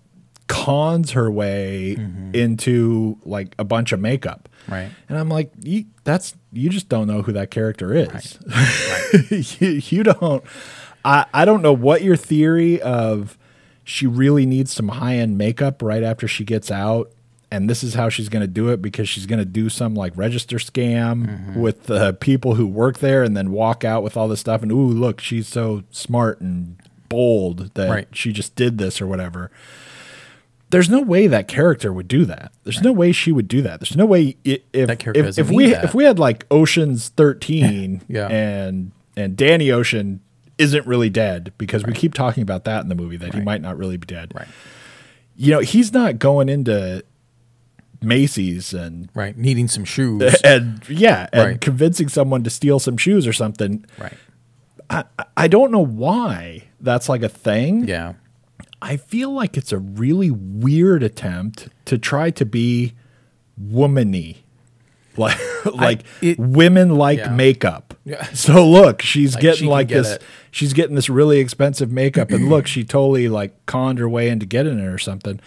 cons her way into like a bunch of makeup. Right. And I'm like, you, that's you just don't know who that character is. [LAUGHS] you, you don't. I I don't know what your theory of she really needs some high end makeup right after she gets out, and this is how she's going to do it because she's going to do some like register scam Mm-hmm. with the people who work there, and then walk out with all this stuff. And ooh, look, she's so smart and bold that Right. she just did this or whatever there's no way that character would do that. There's no way she would do that. There's no way if if, if we that. if we had like Ocean's 13 [LAUGHS] Yeah. and and Danny Ocean isn't really dead because we keep talking about that in the movie that he might not really be dead. Right. You know, he's not going into Macy's and Right. Needing some shoes. [LAUGHS] and yeah, and Right. convincing someone to steal some shoes or something. right. I, I don't know why that's like a thing. Yeah. I feel like it's a really weird attempt to try to be womany. [LAUGHS] Like like it- women like Yeah. makeup. Yeah. [LAUGHS] So look, she's Like, getting she like get this it. she's getting this really expensive makeup and look, she totally like conned her way into getting it or something.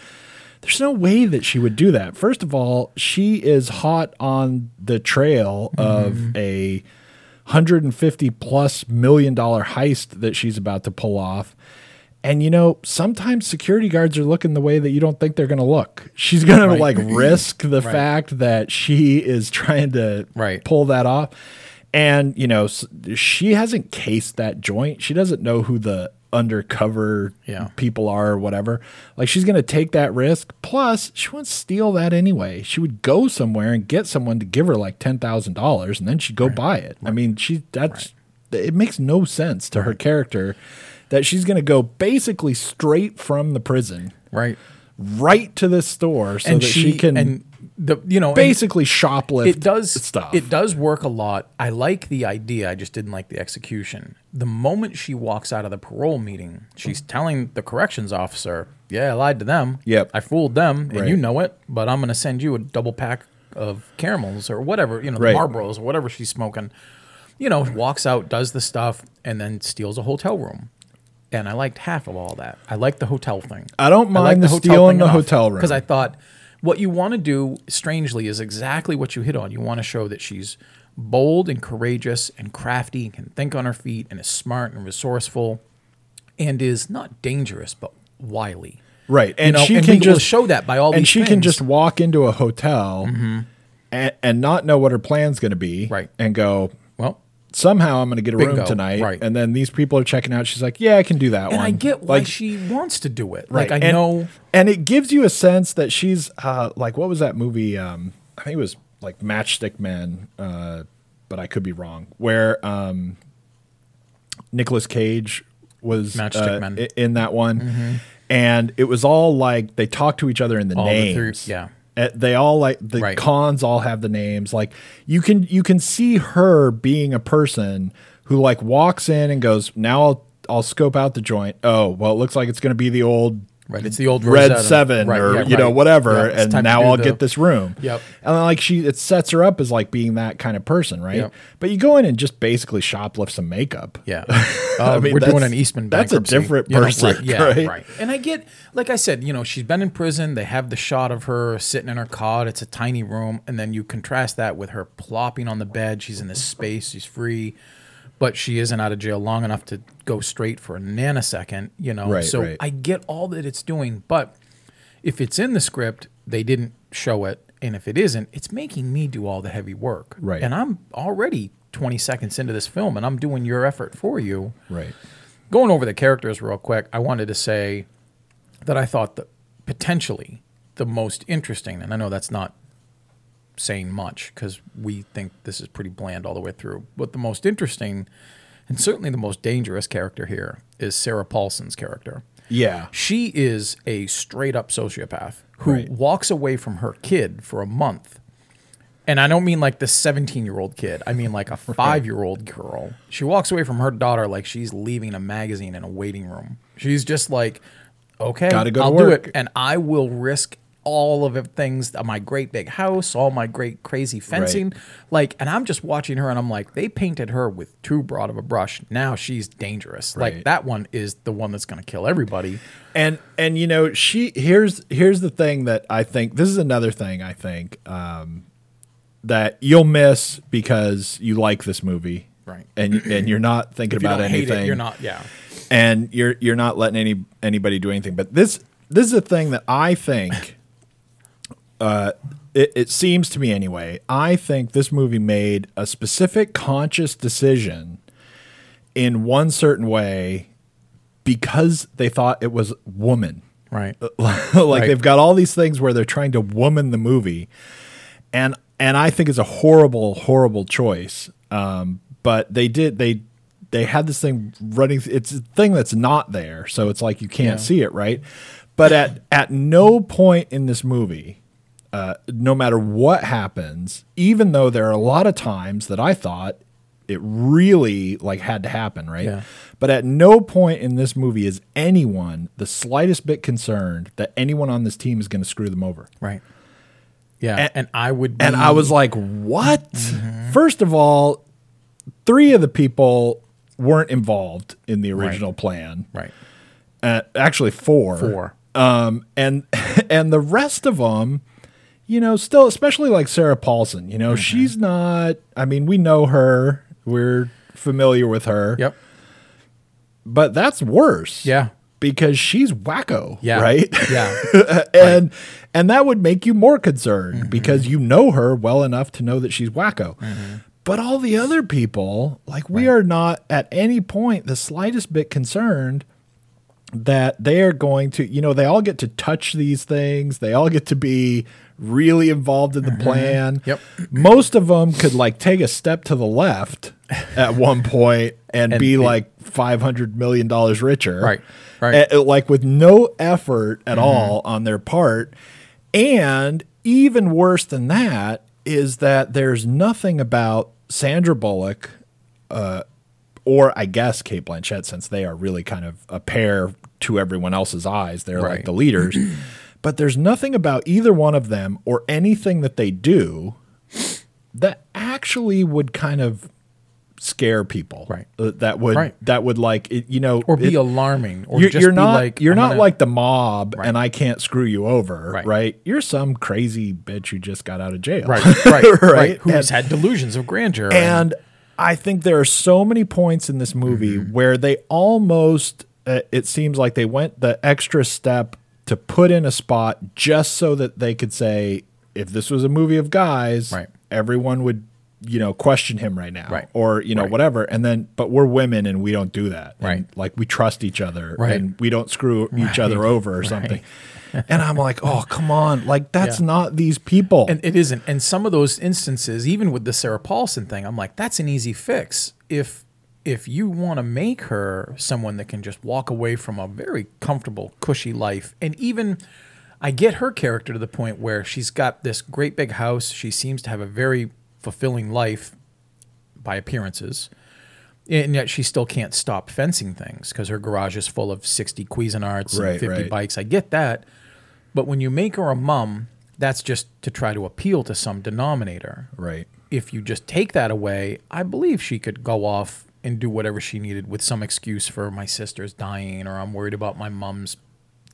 There's no way that she would do that. First of all, she is hot on the trail of Mm-hmm. a 150 plus million dollar heist that she's about to pull off. And you know, sometimes security guards are looking the way that you don't think they're going to look. She's going Right. to like [CLEARS THROAT] risk the Right. fact that she is trying to Right. pull that off. And you know, she hasn't cased that joint. She doesn't know who the undercover Yeah. people are or whatever. Like she's going to take that risk. Plus, she wouldn't steal that anyway. She would go somewhere and get someone to give her like ten thousand dollars, and then she'd go buy it. I mean, she that's it makes no sense to her character that she's going to go basically straight from the prison Right. right to this store so and that she, she, can and the you know basically shoplift it does stuff. It does work a lot. I like the idea. I just didn't like the execution. The moment she walks out of the parole meeting, she's telling the corrections officer, "Yeah, I lied to them. Yep. I fooled them, and Right. you know it. But I'm going to send you a double pack of caramels or whatever, you know, the Right. Marlboros or whatever she's smoking." You know, walks out, does the stuff, and then steals a hotel room. And I liked half of all that. I liked the hotel thing. I don't mind the stealing the hotel room. because I thought what you want to do, strangely, is exactly what you hit on. You want to show that she's bold and courageous and crafty and can think on her feet and is smart and resourceful and is not dangerous but wily. Right, and know, she and can just show that by all and she can things. Mm-hmm. just walk into a hotel and, and not know what her plan's going to be, Right. And go Well, somehow I'm going to get a room tonight, right. And then these people are checking out. She's like, "Yeah, I can do that and one." I get why like, she wants to do it. right. Like I and, know and it gives you a sense that she's uh, like, what was that movie? Um, I think it was like Matchstick Men, uh, but I could be wrong. Where um, Nicolas Cage was Matchstick uh, Men. Mm-hmm. in that one, and it was all like they talked to each other in the All the three- yeah. Uh, they all like the Right. cons all have the names. Like you can you can see her being a person who like walks in and goes, "Now I'll I'll scope out the joint. Oh, well, it looks like it's going to be the old Right, it's the old Red Rosetta. Seven Right, or yeah, you know whatever, Yeah, and now I'll the- get this room. Yep. and like she, it sets her up as like being that kind of person, right? Yep. But you go in and just basically shoplift some makeup. Yeah, [LAUGHS] uh, mean, we're doing an Eastman. that's a different you know, person, right, yeah, right? right. And I get, like I said, you know, she's been in prison. They have the shot of her sitting in her cot. It's a tiny room, and then you contrast that with her plopping on the bed. She's in this space. She's free, but she isn't out of jail long enough to go straight for a nanosecond. You know, Right, so right. I get all that it's doing, but if it's in the script, they didn't show it. And if it isn't, it's making me do all the heavy work. Right. And I'm already 20 seconds into this film and I'm doing your effort for you. Right. Going over the characters real quick, I wanted to say that I thought that potentially the most interesting, and I know that's not saying much because we think this is pretty bland all the way through, but the most interesting and certainly the most dangerous character here is Sarah Paulson's character. Yeah. She is a straight up sociopath who Right. walks away from her kid for a month. And I don't mean like the 17 year old kid. I mean like a five year old girl. She walks away from her daughter like she's leaving a magazine in a waiting room. She's just like, okay, Gotta go to I'll work. do it. And I will risk all of the things, uh, my great big house, all my great crazy fencing. Like, and I'm just watching her and I'm like, they painted her with too broad of a brush. Now she's dangerous. Right. Like, that one is the one that's going to kill everybody. and and you know she here's here's the thing that I think this is another thing I think um, that you'll miss because you like this movie, Right. And and you're not thinking about anything. it, you're not, yeah. and you're you're not letting any anybody do anything. But this this is a thing that I think. Uh, it, it seems to me anyway. I think this movie made a specific conscious decision in one certain way because they thought it was woman. Right. [LAUGHS] like Right. they've got all these things where they're trying to woman the movie, and and I think it's a horrible, horrible choice. Um, but they did they they had this thing running. It's a thing that's not there, so it's like you can't Yeah. see it, right? But at at no point in this movie, uh, no matter what happens, even though there are a lot of times that I thought it really like had to happen, right? Yeah. But at no point in this movie is anyone the slightest bit concerned that anyone on this team is going to screw them over. Right. Yeah. And- And, I would be, And I was like, "What?" Mm-hmm. First of all, three of the people weren't involved in the original plan. right. Uh, actually, four. Four. Um, and [LAUGHS] and the rest of them, you know, still, especially like Sarah Paulson. You know, Mm-hmm. she's not. I mean, we know her. We're familiar with her. Yep. But that's worse. Yeah. Because she's wacko. Yeah. Right. Yeah. [LAUGHS] and and that would make you more concerned Mm-hmm. because you know her well enough to know that she's wacko. But all the other people, like we are not at any point the slightest bit concerned that they are going to, you know, they all get to touch these things. They all get to be really involved in the plan. Yep. Most of them could like take a step to the left at [LAUGHS] one point and, And be like 500 million dollars richer. Right, right. Mm-hmm. Like with no effort at all on their part. And even worse than that is that there's nothing about Sandra Bullock uh, or I guess Cate Blanchett, since they are really kind of a pair to everyone else's eyes. They're like the leaders. [CLEARS THROAT] but there's nothing about either one of them or anything that they do that actually would kind of scare people. Right. Uh, that would Right. that would like it, you know Or be it- alarming. Or you're, just you're be not like, you're I'm not gonna- like the mob Right. and I can't screw you over, right. Right. You're some crazy bitch who just got out of jail. Right. [LAUGHS] Right. right. Who's And- had delusions of grandeur. And I think there are so many points in this movie Mm-hmm. where they almost, uh, it seems like they went the extra step to put in a spot just so that they could say, if this was a movie of guys, Right. everyone would, you know, question him right now, Right. or you know, Right. whatever. And then, but we're women and we don't do that, And, Right. like we trust each other, Right. and we don't screw each other over or something. and I'm like, oh, come on, like that's Yeah. not these people. And it isn't. And some of those instances, even with the Sarah Paulson thing, I'm like, that's an easy fix. If if you want to make her someone that can just walk away from a very comfortable, cushy life, and even I get her character to the point where she's got this great big house. She seems to have a very fulfilling life by appearances. And yet she still can't stop fencing things because her garage is full of 60 Cuisinarts Right, and 50 right. bikes. I get that. But when you make her a mum, that's just to try to appeal to some denominator. right. If you just take that away, I believe she could go off and do whatever she needed with some excuse for my sister's dying or I'm worried about my mom's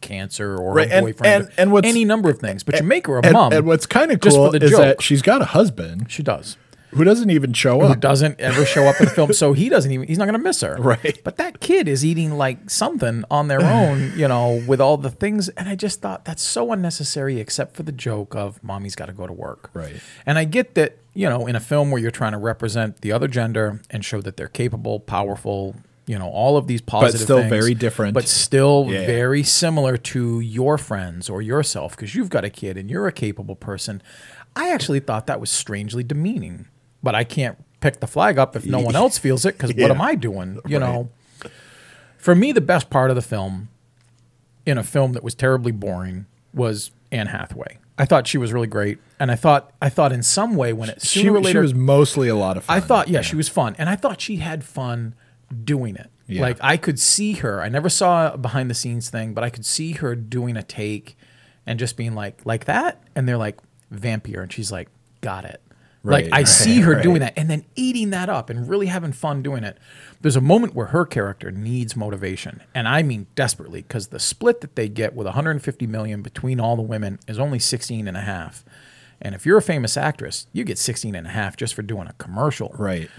cancer or Right, her and- boyfriend. and- and any number of things. But you make her a And, mum. and what's kind of cool is joke. that she's got a husband she does. Who doesn't even show up. Who doesn't ever show up in the film, so he doesn't even he's not gonna miss her. [LAUGHS] Right. But that kid is eating like something on their [SIGHS] own, you know, with all the things and I just thought that's so unnecessary except for the joke of mommy's gotta go to work. Right. And I get that, you know, in a film where you're trying to represent the other gender and show that they're capable, powerful, you know, all of these positive but still things, very different. But still Yeah. very similar to your friends or yourself because you've got a kid and you're a capable person. I actually thought that was strangely demeaning, but I can't pick the flag up if no one else feels it because Yeah. what am I doing? You Right. know, for me, the best part of the film, in a film that was terribly boring, was Anne Hathaway. I thought she was really great, and I thought I thought in some way when it She, sooner or she was mostly a lot of fun. I thought, yeah, she was fun, and I thought she had fun doing it. Yeah. Like I could see her. I never saw a behind the scenes thing, but I could see her doing a take and just being like like that and they're like vampire and she's like got it like i right, see her doing that and then eating that up and really having fun doing it there's a moment where her character needs motivation and i mean desperately because the split that they get with 150 million between all the women is only 16 and a half and if you're a famous actress you get 16 and a half just for doing a commercial Right.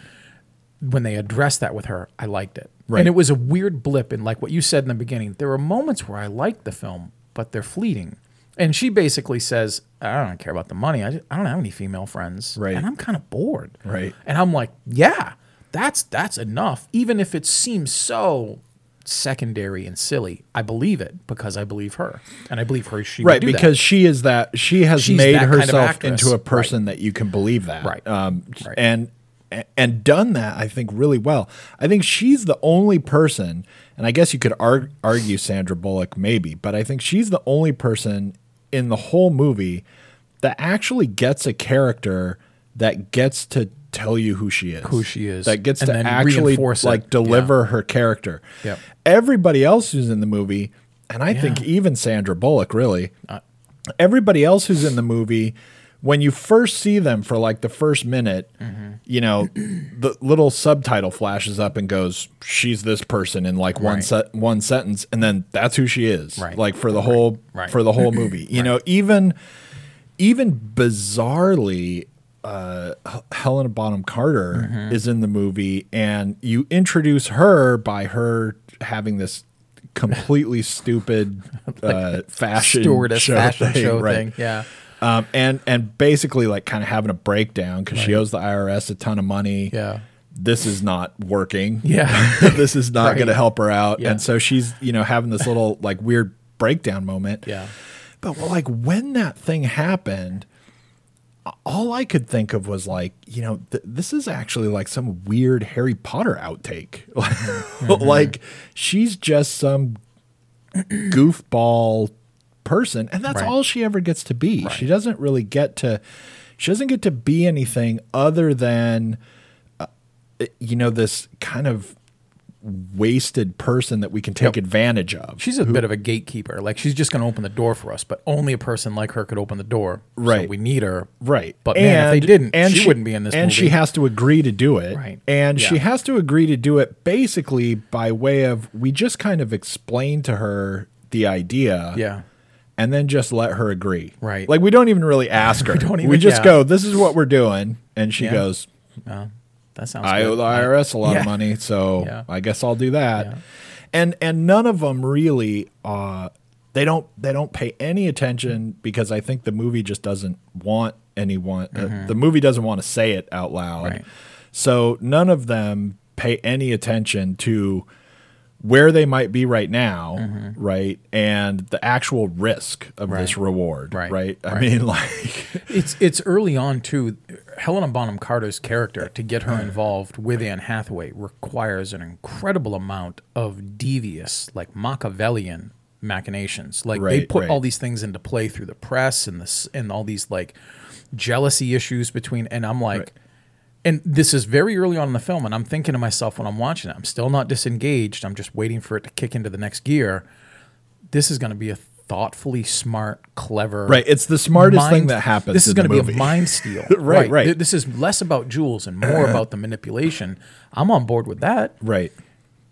when they addressed that with her, I liked it. Right. And it was a weird blip. And like what you said in the beginning, there were moments where I liked the film, but they're fleeting. And she basically says, I don't care about the money. I, just, I don't have any female friends. Right. And I'm kind of bored. Right. And I'm like, yeah, that's that's enough. Even if it seems so secondary and silly, I believe it because I believe her. And I believe her she right do that. because she is that she has She's made that kind of herself into a person that you can believe that Right. um Right. and and done that i think really well i think she's the only person and i guess you could ar- argue sandra bullock maybe but i think she's the only person in the whole movie that actually gets a character that gets to tell you who she is. Who she is, that gets and to actually like deliver her character. Yep. everybody else who's in the movie and i think even sandra bullock really Uh, everybody else who's in the movie when you first see them for like the first minute Mm-hmm. you know [CLEARS THROAT] the little subtitle flashes up and goes she's this person in like one Right. set one sentence and then that's who she is Right. like for the whole Right. for the whole movie you know even even bizarrely uh, Helena Bonham Carter Mm-hmm. is in the movie, and you introduce her by her having this completely stupid [LAUGHS] uh, fashion stewardess show fashion thing, show right. thing. Yeah. Um, and and basically like kind of having a breakdown because she owes the IRS a ton of money. Yeah. This is not working. [LAUGHS] Yeah. [LAUGHS] this is not Right. going to help her out. Yeah. And so she's, you know, having this little like weird breakdown moment. Yeah. But well, like when that thing happened, all I could think of was like, you know, th- this is actually like some weird Harry Potter outtake. [LAUGHS] like she's just some [CLEARS THROAT] goofball person, and that's Right. all she ever gets to be. She doesn't really get to. She doesn't get to be anything other than, uh, you know, this kind of wasted person that we can take advantage of. She's a bit of a gatekeeper. Like she's just going to open the door for us, but only a person like her could open the door. So Right. we need her. Right. But man, if they didn't, and she wouldn't be in this And movie. she has to agree to do it. Right. And she has to agree to do it basically by way of we just kind of explain to her the idea. Yeah. And then just let her agree. Right. Like we don't even really ask [LAUGHS] her. we, even- just yeah. go, this is what we're doing. And she Yeah. goes, Uh, that sounds. I good. owe the IRS a lot Yeah. of money, so. [LAUGHS] I guess I'll do that. And and none of them really uh they don't they don't pay any attention because I think the movie just doesn't want anyone uh, the movie doesn't want to say it out loud. Mm-hmm. Right. So none of them pay any attention to where they might be right now, right? And the actual risk of this Mm-hmm. Reward, Right. right? I Right. mean [LAUGHS] like It's it's early on too. Helena Bonham Carter's character to get her involved with Anne Hathaway requires an incredible amount of devious, like Machiavellian machinations. Like they put right. all these things into play through the press and this and all these like jealousy issues between. And I'm like. And this is very early on in the film, and I'm thinking to myself when I'm watching it, I'm still not disengaged. I'm just waiting for it to kick into the next gear. This is going to be a thoughtfully smart, clever, Right, it's the smartest thing that happens This is going to be a mind [LAUGHS] steal, Right, right. Th- This is less about Jules and more [CLEARS THROAT] about the manipulation. I'm on board with that, right.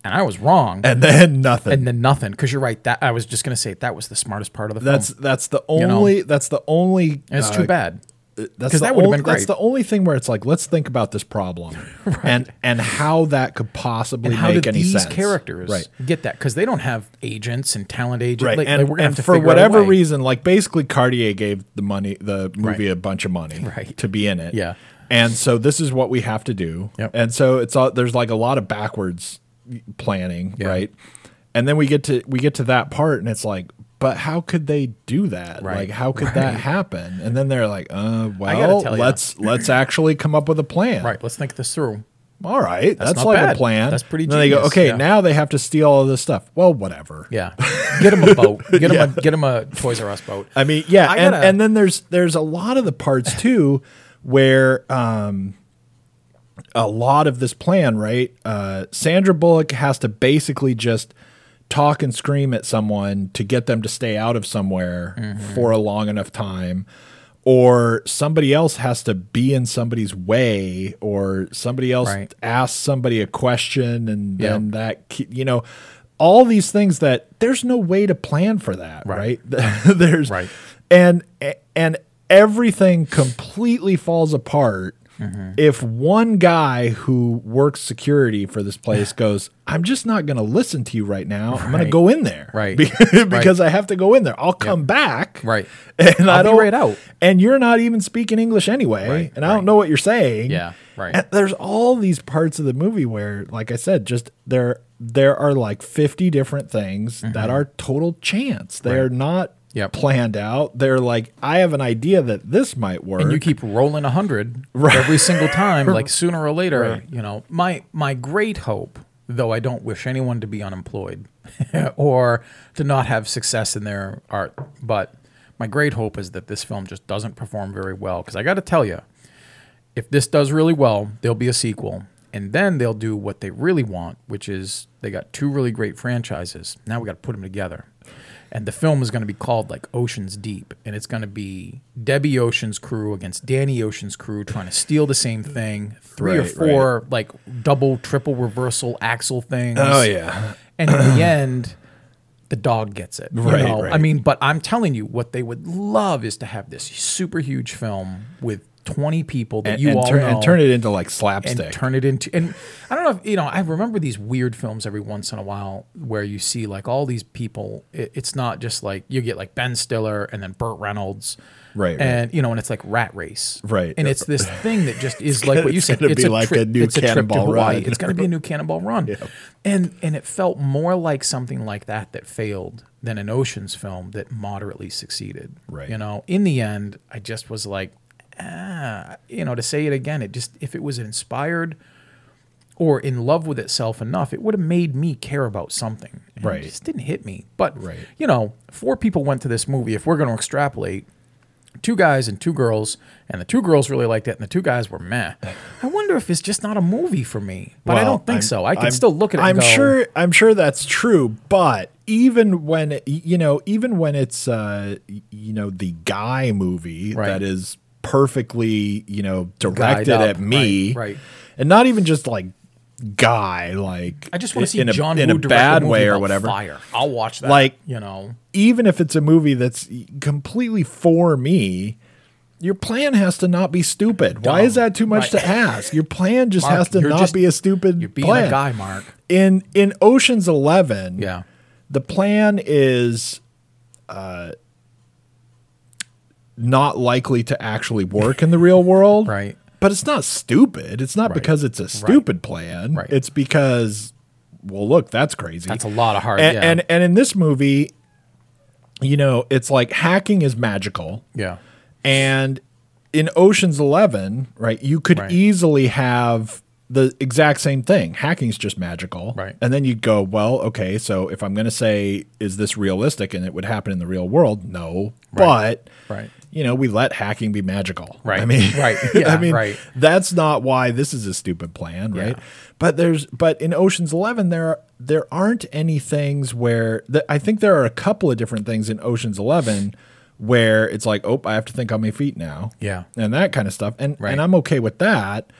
and I was wrong, and, then [LAUGHS] nothing. And then nothing because you're right. That I was just going to say that was the smartest part of the That's film. that's that's the You know? only that's the only And it's uh, too bad. That's that would've only- been That's the only thing where it's like, let's think about this problem [LAUGHS] right. and and how that could possibly And how make did any these sense. characters right? get that? Because they don't have agents and talent agents. Right, Like, and, like, and have for figure out a whatever reason, like basically Cartier gave the money, the movie, Right. a bunch of money [LAUGHS] Right. to be in it. Yeah. and so this is what we have to do. Yep. And so it's all there's like a lot of backwards planning, Yeah. right? And then we get to we get to that part, and it's like, but how could they do that? Right. Like, how could that happen? And then they're like, uh, well, let's let's actually come up with a plan. Right. Let's think this through. All right, that's, not like bad. a plan. That's pretty And then they go, okay, yeah. now they have to steal all this stuff. Well, whatever. Yeah. [LAUGHS] Get him a boat. Get him a get him a Toys R Us boat. I mean, yeah, I and, gotta- and then there's there's a lot of the parts [LAUGHS] too where um a lot of this plan, right? Uh Sandra Bullock has to basically just talk and scream at someone to get them to stay out of somewhere Mm-hmm. for a long enough time or somebody else has to be in somebody's way or somebody else Right. asks somebody a question and Yeah. then that you know all these things that there's no way to plan for that right, Right. [LAUGHS] there's Right. and and everything completely falls apart Mm-hmm. if one guy who works security for this place goes i'm just not going to listen to you right now i'm going to go in there Right. [LAUGHS] Be- because i have to go in there i'll come back Right. and I I'll be don't right out. and you're not even speaking english anyway Right, and i right. don't know what you're saying Yeah, right. and there's all these parts of the movie where like i said just there there are like 50 different things that are total chance they Mm-hmm. Right. are not Yep. planned out they're like i have an idea that this might work and you keep rolling a hundred every single time, like [LAUGHS] sooner or later, Right. you know. My my great hope, though I don't wish anyone to be unemployed [LAUGHS] or to not have success in their art, but my great hope is that this film just doesn't perform very well. Because I got to tell you, if this does really well, there'll be a sequel. And then they'll do what they really want, which is they got two really great franchises. Now we got to put them together. And the film is going to be called like Ocean's Deep. And it's going to be Debbie Ocean's crew against Danny Ocean's crew trying to steal the same thing. Three or Right, four like double, triple reversal axle things. oh yeah And in the end, the dog gets it. Right, know? I mean, but I'm telling you, what they would love is to have this super huge film with 20 people that and, you and all turn, know and turn it into like slapstick. and turn it into and I don't know if you know I remember these weird films every once in a while where you see like all these people it, it's not just like you get like Ben Stiller and then Burt Reynolds Right, and you know and it's like Rat Race Right. and it's this [LAUGHS] thing that just is like what you it's said it's be a like trip a new it's a trip to Cannonball Hawaii Run. it's going to be a new Cannonball Run [LAUGHS] and and it felt more like something like that that failed than an Ocean's film that moderately succeeded Right. you know in the end I just was like ah, you know, to say it again, it just if it was inspired or in love with itself enough, it would have made me care about something. And Right. It just didn't hit me. But Right. you know, four people went to this movie. If we're going to extrapolate, two guys and two girls, and the two girls really liked it, and the two guys were meh. I wonder if it's just not a movie for me. But I don't think I'm- so. I can I'm- still look at it. I'm go, sure. I'm sure that's true. But even when you know, even when it's uh, you know the guy movie Right. that is perfectly you know directed at me, right, right. and not even just like guy, like I just want to see in a, John in Woo a bad movie way or whatever. Fire. I'll watch that. Like- you know, Even if it's a movie that's completely for me. Your plan has to not be stupid. Why is that too much Right. to ask? Your plan just Mark, has to not just- be a stupid you're being plan. a guy, Mark. in in Ocean's Eleven, Yeah. the plan is uh, not likely to actually work in the real world, Right. But it's not stupid. It's not Right. because it's a stupid plan. Right. It's because, well, look, that's crazy. That's a lot of hard. and, yeah. and and in this movie, you know, it's like hacking is magical. yeah. And in Ocean's 11, right, you could Right. easily have the exact same thing. Hacking's just magical. Right. And then you go, well, okay, so if I'm going to say, is this realistic and it would happen in the real world? No. But, Right. You know, we let hacking be magical. Right. I mean, Right. [LAUGHS] Yeah, I mean, right. that's not why this is a stupid plan, right? But there's, but in Ocean's 11, there, are, there aren't any things where, the, I think there are a couple of different things in Ocean's 11 where it's like, oh, I have to think on my feet now Yeah. and that kind of stuff. And Right. and I'm okay with that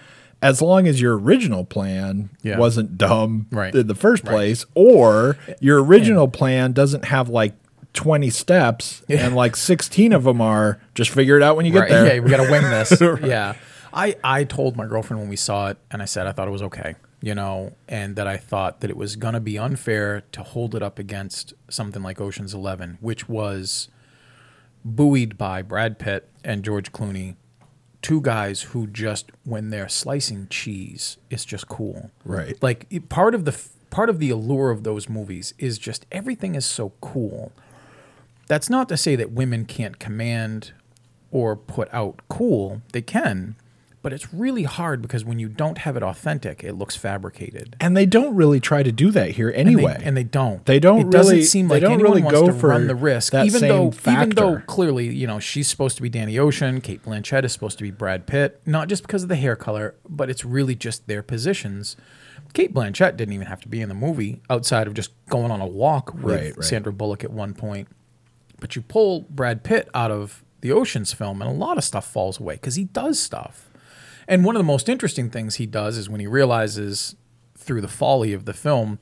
as long as your original plan Yeah. wasn't dumb Right. in the first Right. place, or your original plan doesn't have like 20 steps and like 16 of them are just figure it out when you get right. there. Yeah, we got to wing this. [LAUGHS] Yeah. I, I told my girlfriend when we saw it, and I said I thought it was okay, you know, and that I thought that it was going to be unfair to hold it up against something like Ocean's Eleven, which was buoyed by Brad Pitt and George Clooney, two guys who just, when they're slicing cheese, it's just cool. Right. Like it- part of the part of the allure of those movies is just everything is so cool. That's not to say that women can't command or put out cool. They can, but it's really hard because when you don't have it authentic, it looks fabricated. And they don't really try to do that here And they- anyway. and they, don't. They don't It doesn't really- seem like anyone really wants go to run the risk, even though even though clearly you know she's supposed to be Danny Ocean, Cate Blanchett is supposed to be Brad Pitt, not just because of the hair color, but it's really just their positions. Cate Blanchett didn't even have to be in the movie outside of just going on a walk with Right, right. Sandra Bullock at one point. But you pull Brad Pitt out of the Oceans film, and a lot of stuff falls away because he does stuff. And one of the most interesting things he does is when he realizes through the folly of the film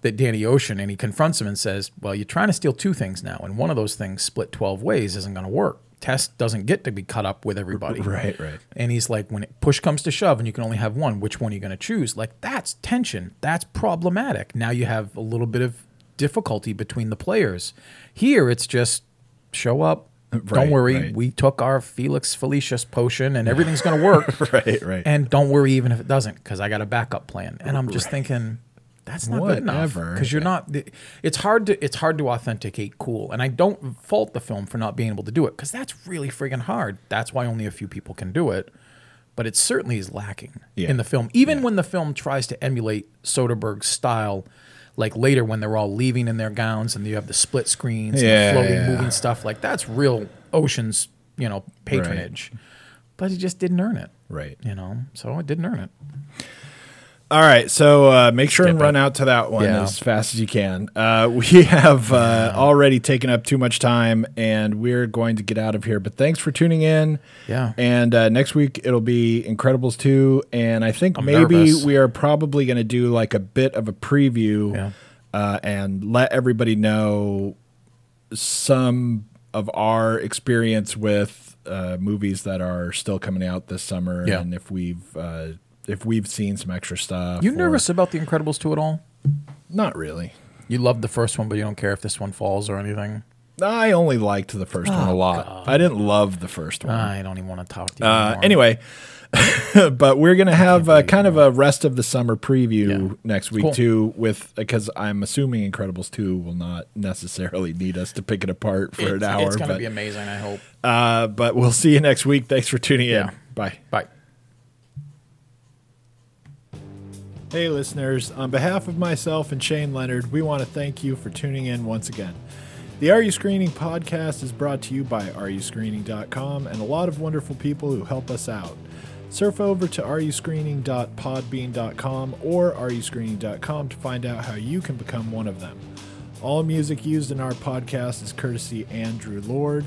that Danny Ocean and he confronts him and says, Well, you're trying to steal two things now, and one of those things split 12 ways isn't going to work. Tess doesn't get to be cut up with everybody. [LAUGHS] Right, right. And he's like, when it push comes to shove and you can only have one, which one are you going to choose? Like, that's tension. That's problematic. Now you have a little bit of difficulty between the players. Here, it's just show up. Right, don't worry. right. We took our Felix Felicis potion and everything's going to work. [LAUGHS] right, right. And don't worry even if it doesn't, because I got a backup plan. And I'm just thinking, that's not good enough. Whatever. Because you're not. It's hard to it's hard to authenticate cool, and I don't fault the film for not being able to do it because that's really friggin' hard. That's why only a few people can do it. But it certainly is lacking Yeah. in the film, even when the film tries to emulate Soderbergh's style. Like later when they're all leaving in their gowns and you have the split screens Yeah, and the floating yeah. moving stuff, like that's real Ocean's, you know, patronage. But he just didn't earn it right. you know so it didn't earn it All right, so uh, make sure and run out to that one Yeah. as fast as you can. Uh, we [LAUGHS] have uh, already taken up too much time, and we're going to get out of here. But thanks for tuning in. Yeah. And uh, next week it'll be Incredibles two, and I think I'm maybe nervous. we are probably going to do like a bit of a preview, Yeah. uh, and let everybody know some of our experience with uh, movies that are still coming out this summer, Yeah. and if we've uh, if we've seen some extra stuff. you or- nervous about the incredibles 2 at all Not really. you loved the first one but you don't care if this one falls or anything I only liked the first one a Oh, lot. I didn't love the first one. i don't even want to talk to you Uh, anymore. anyway, [LAUGHS] but we're gonna have uh, kind of a rest of the summer preview Yeah. next week Cool. too, with because I'm assuming Incredibles two will not necessarily need us to pick it apart for it's, an hour. it's gonna but, be amazing i hope uh, but we'll see you next week. Thanks for tuning in. Yeah. Bye. bye Hey, listeners. On behalf of myself and Shane Leonard, we want to thank you for tuning in once again. The Are You Screening podcast is brought to you by areyouscreening.com and a lot of wonderful people who help us out. Surf over to areyouscreening.podbean.com or areyouscreening.com to find out how you can become one of them. All music used in our podcast is courtesy Andrew Lord.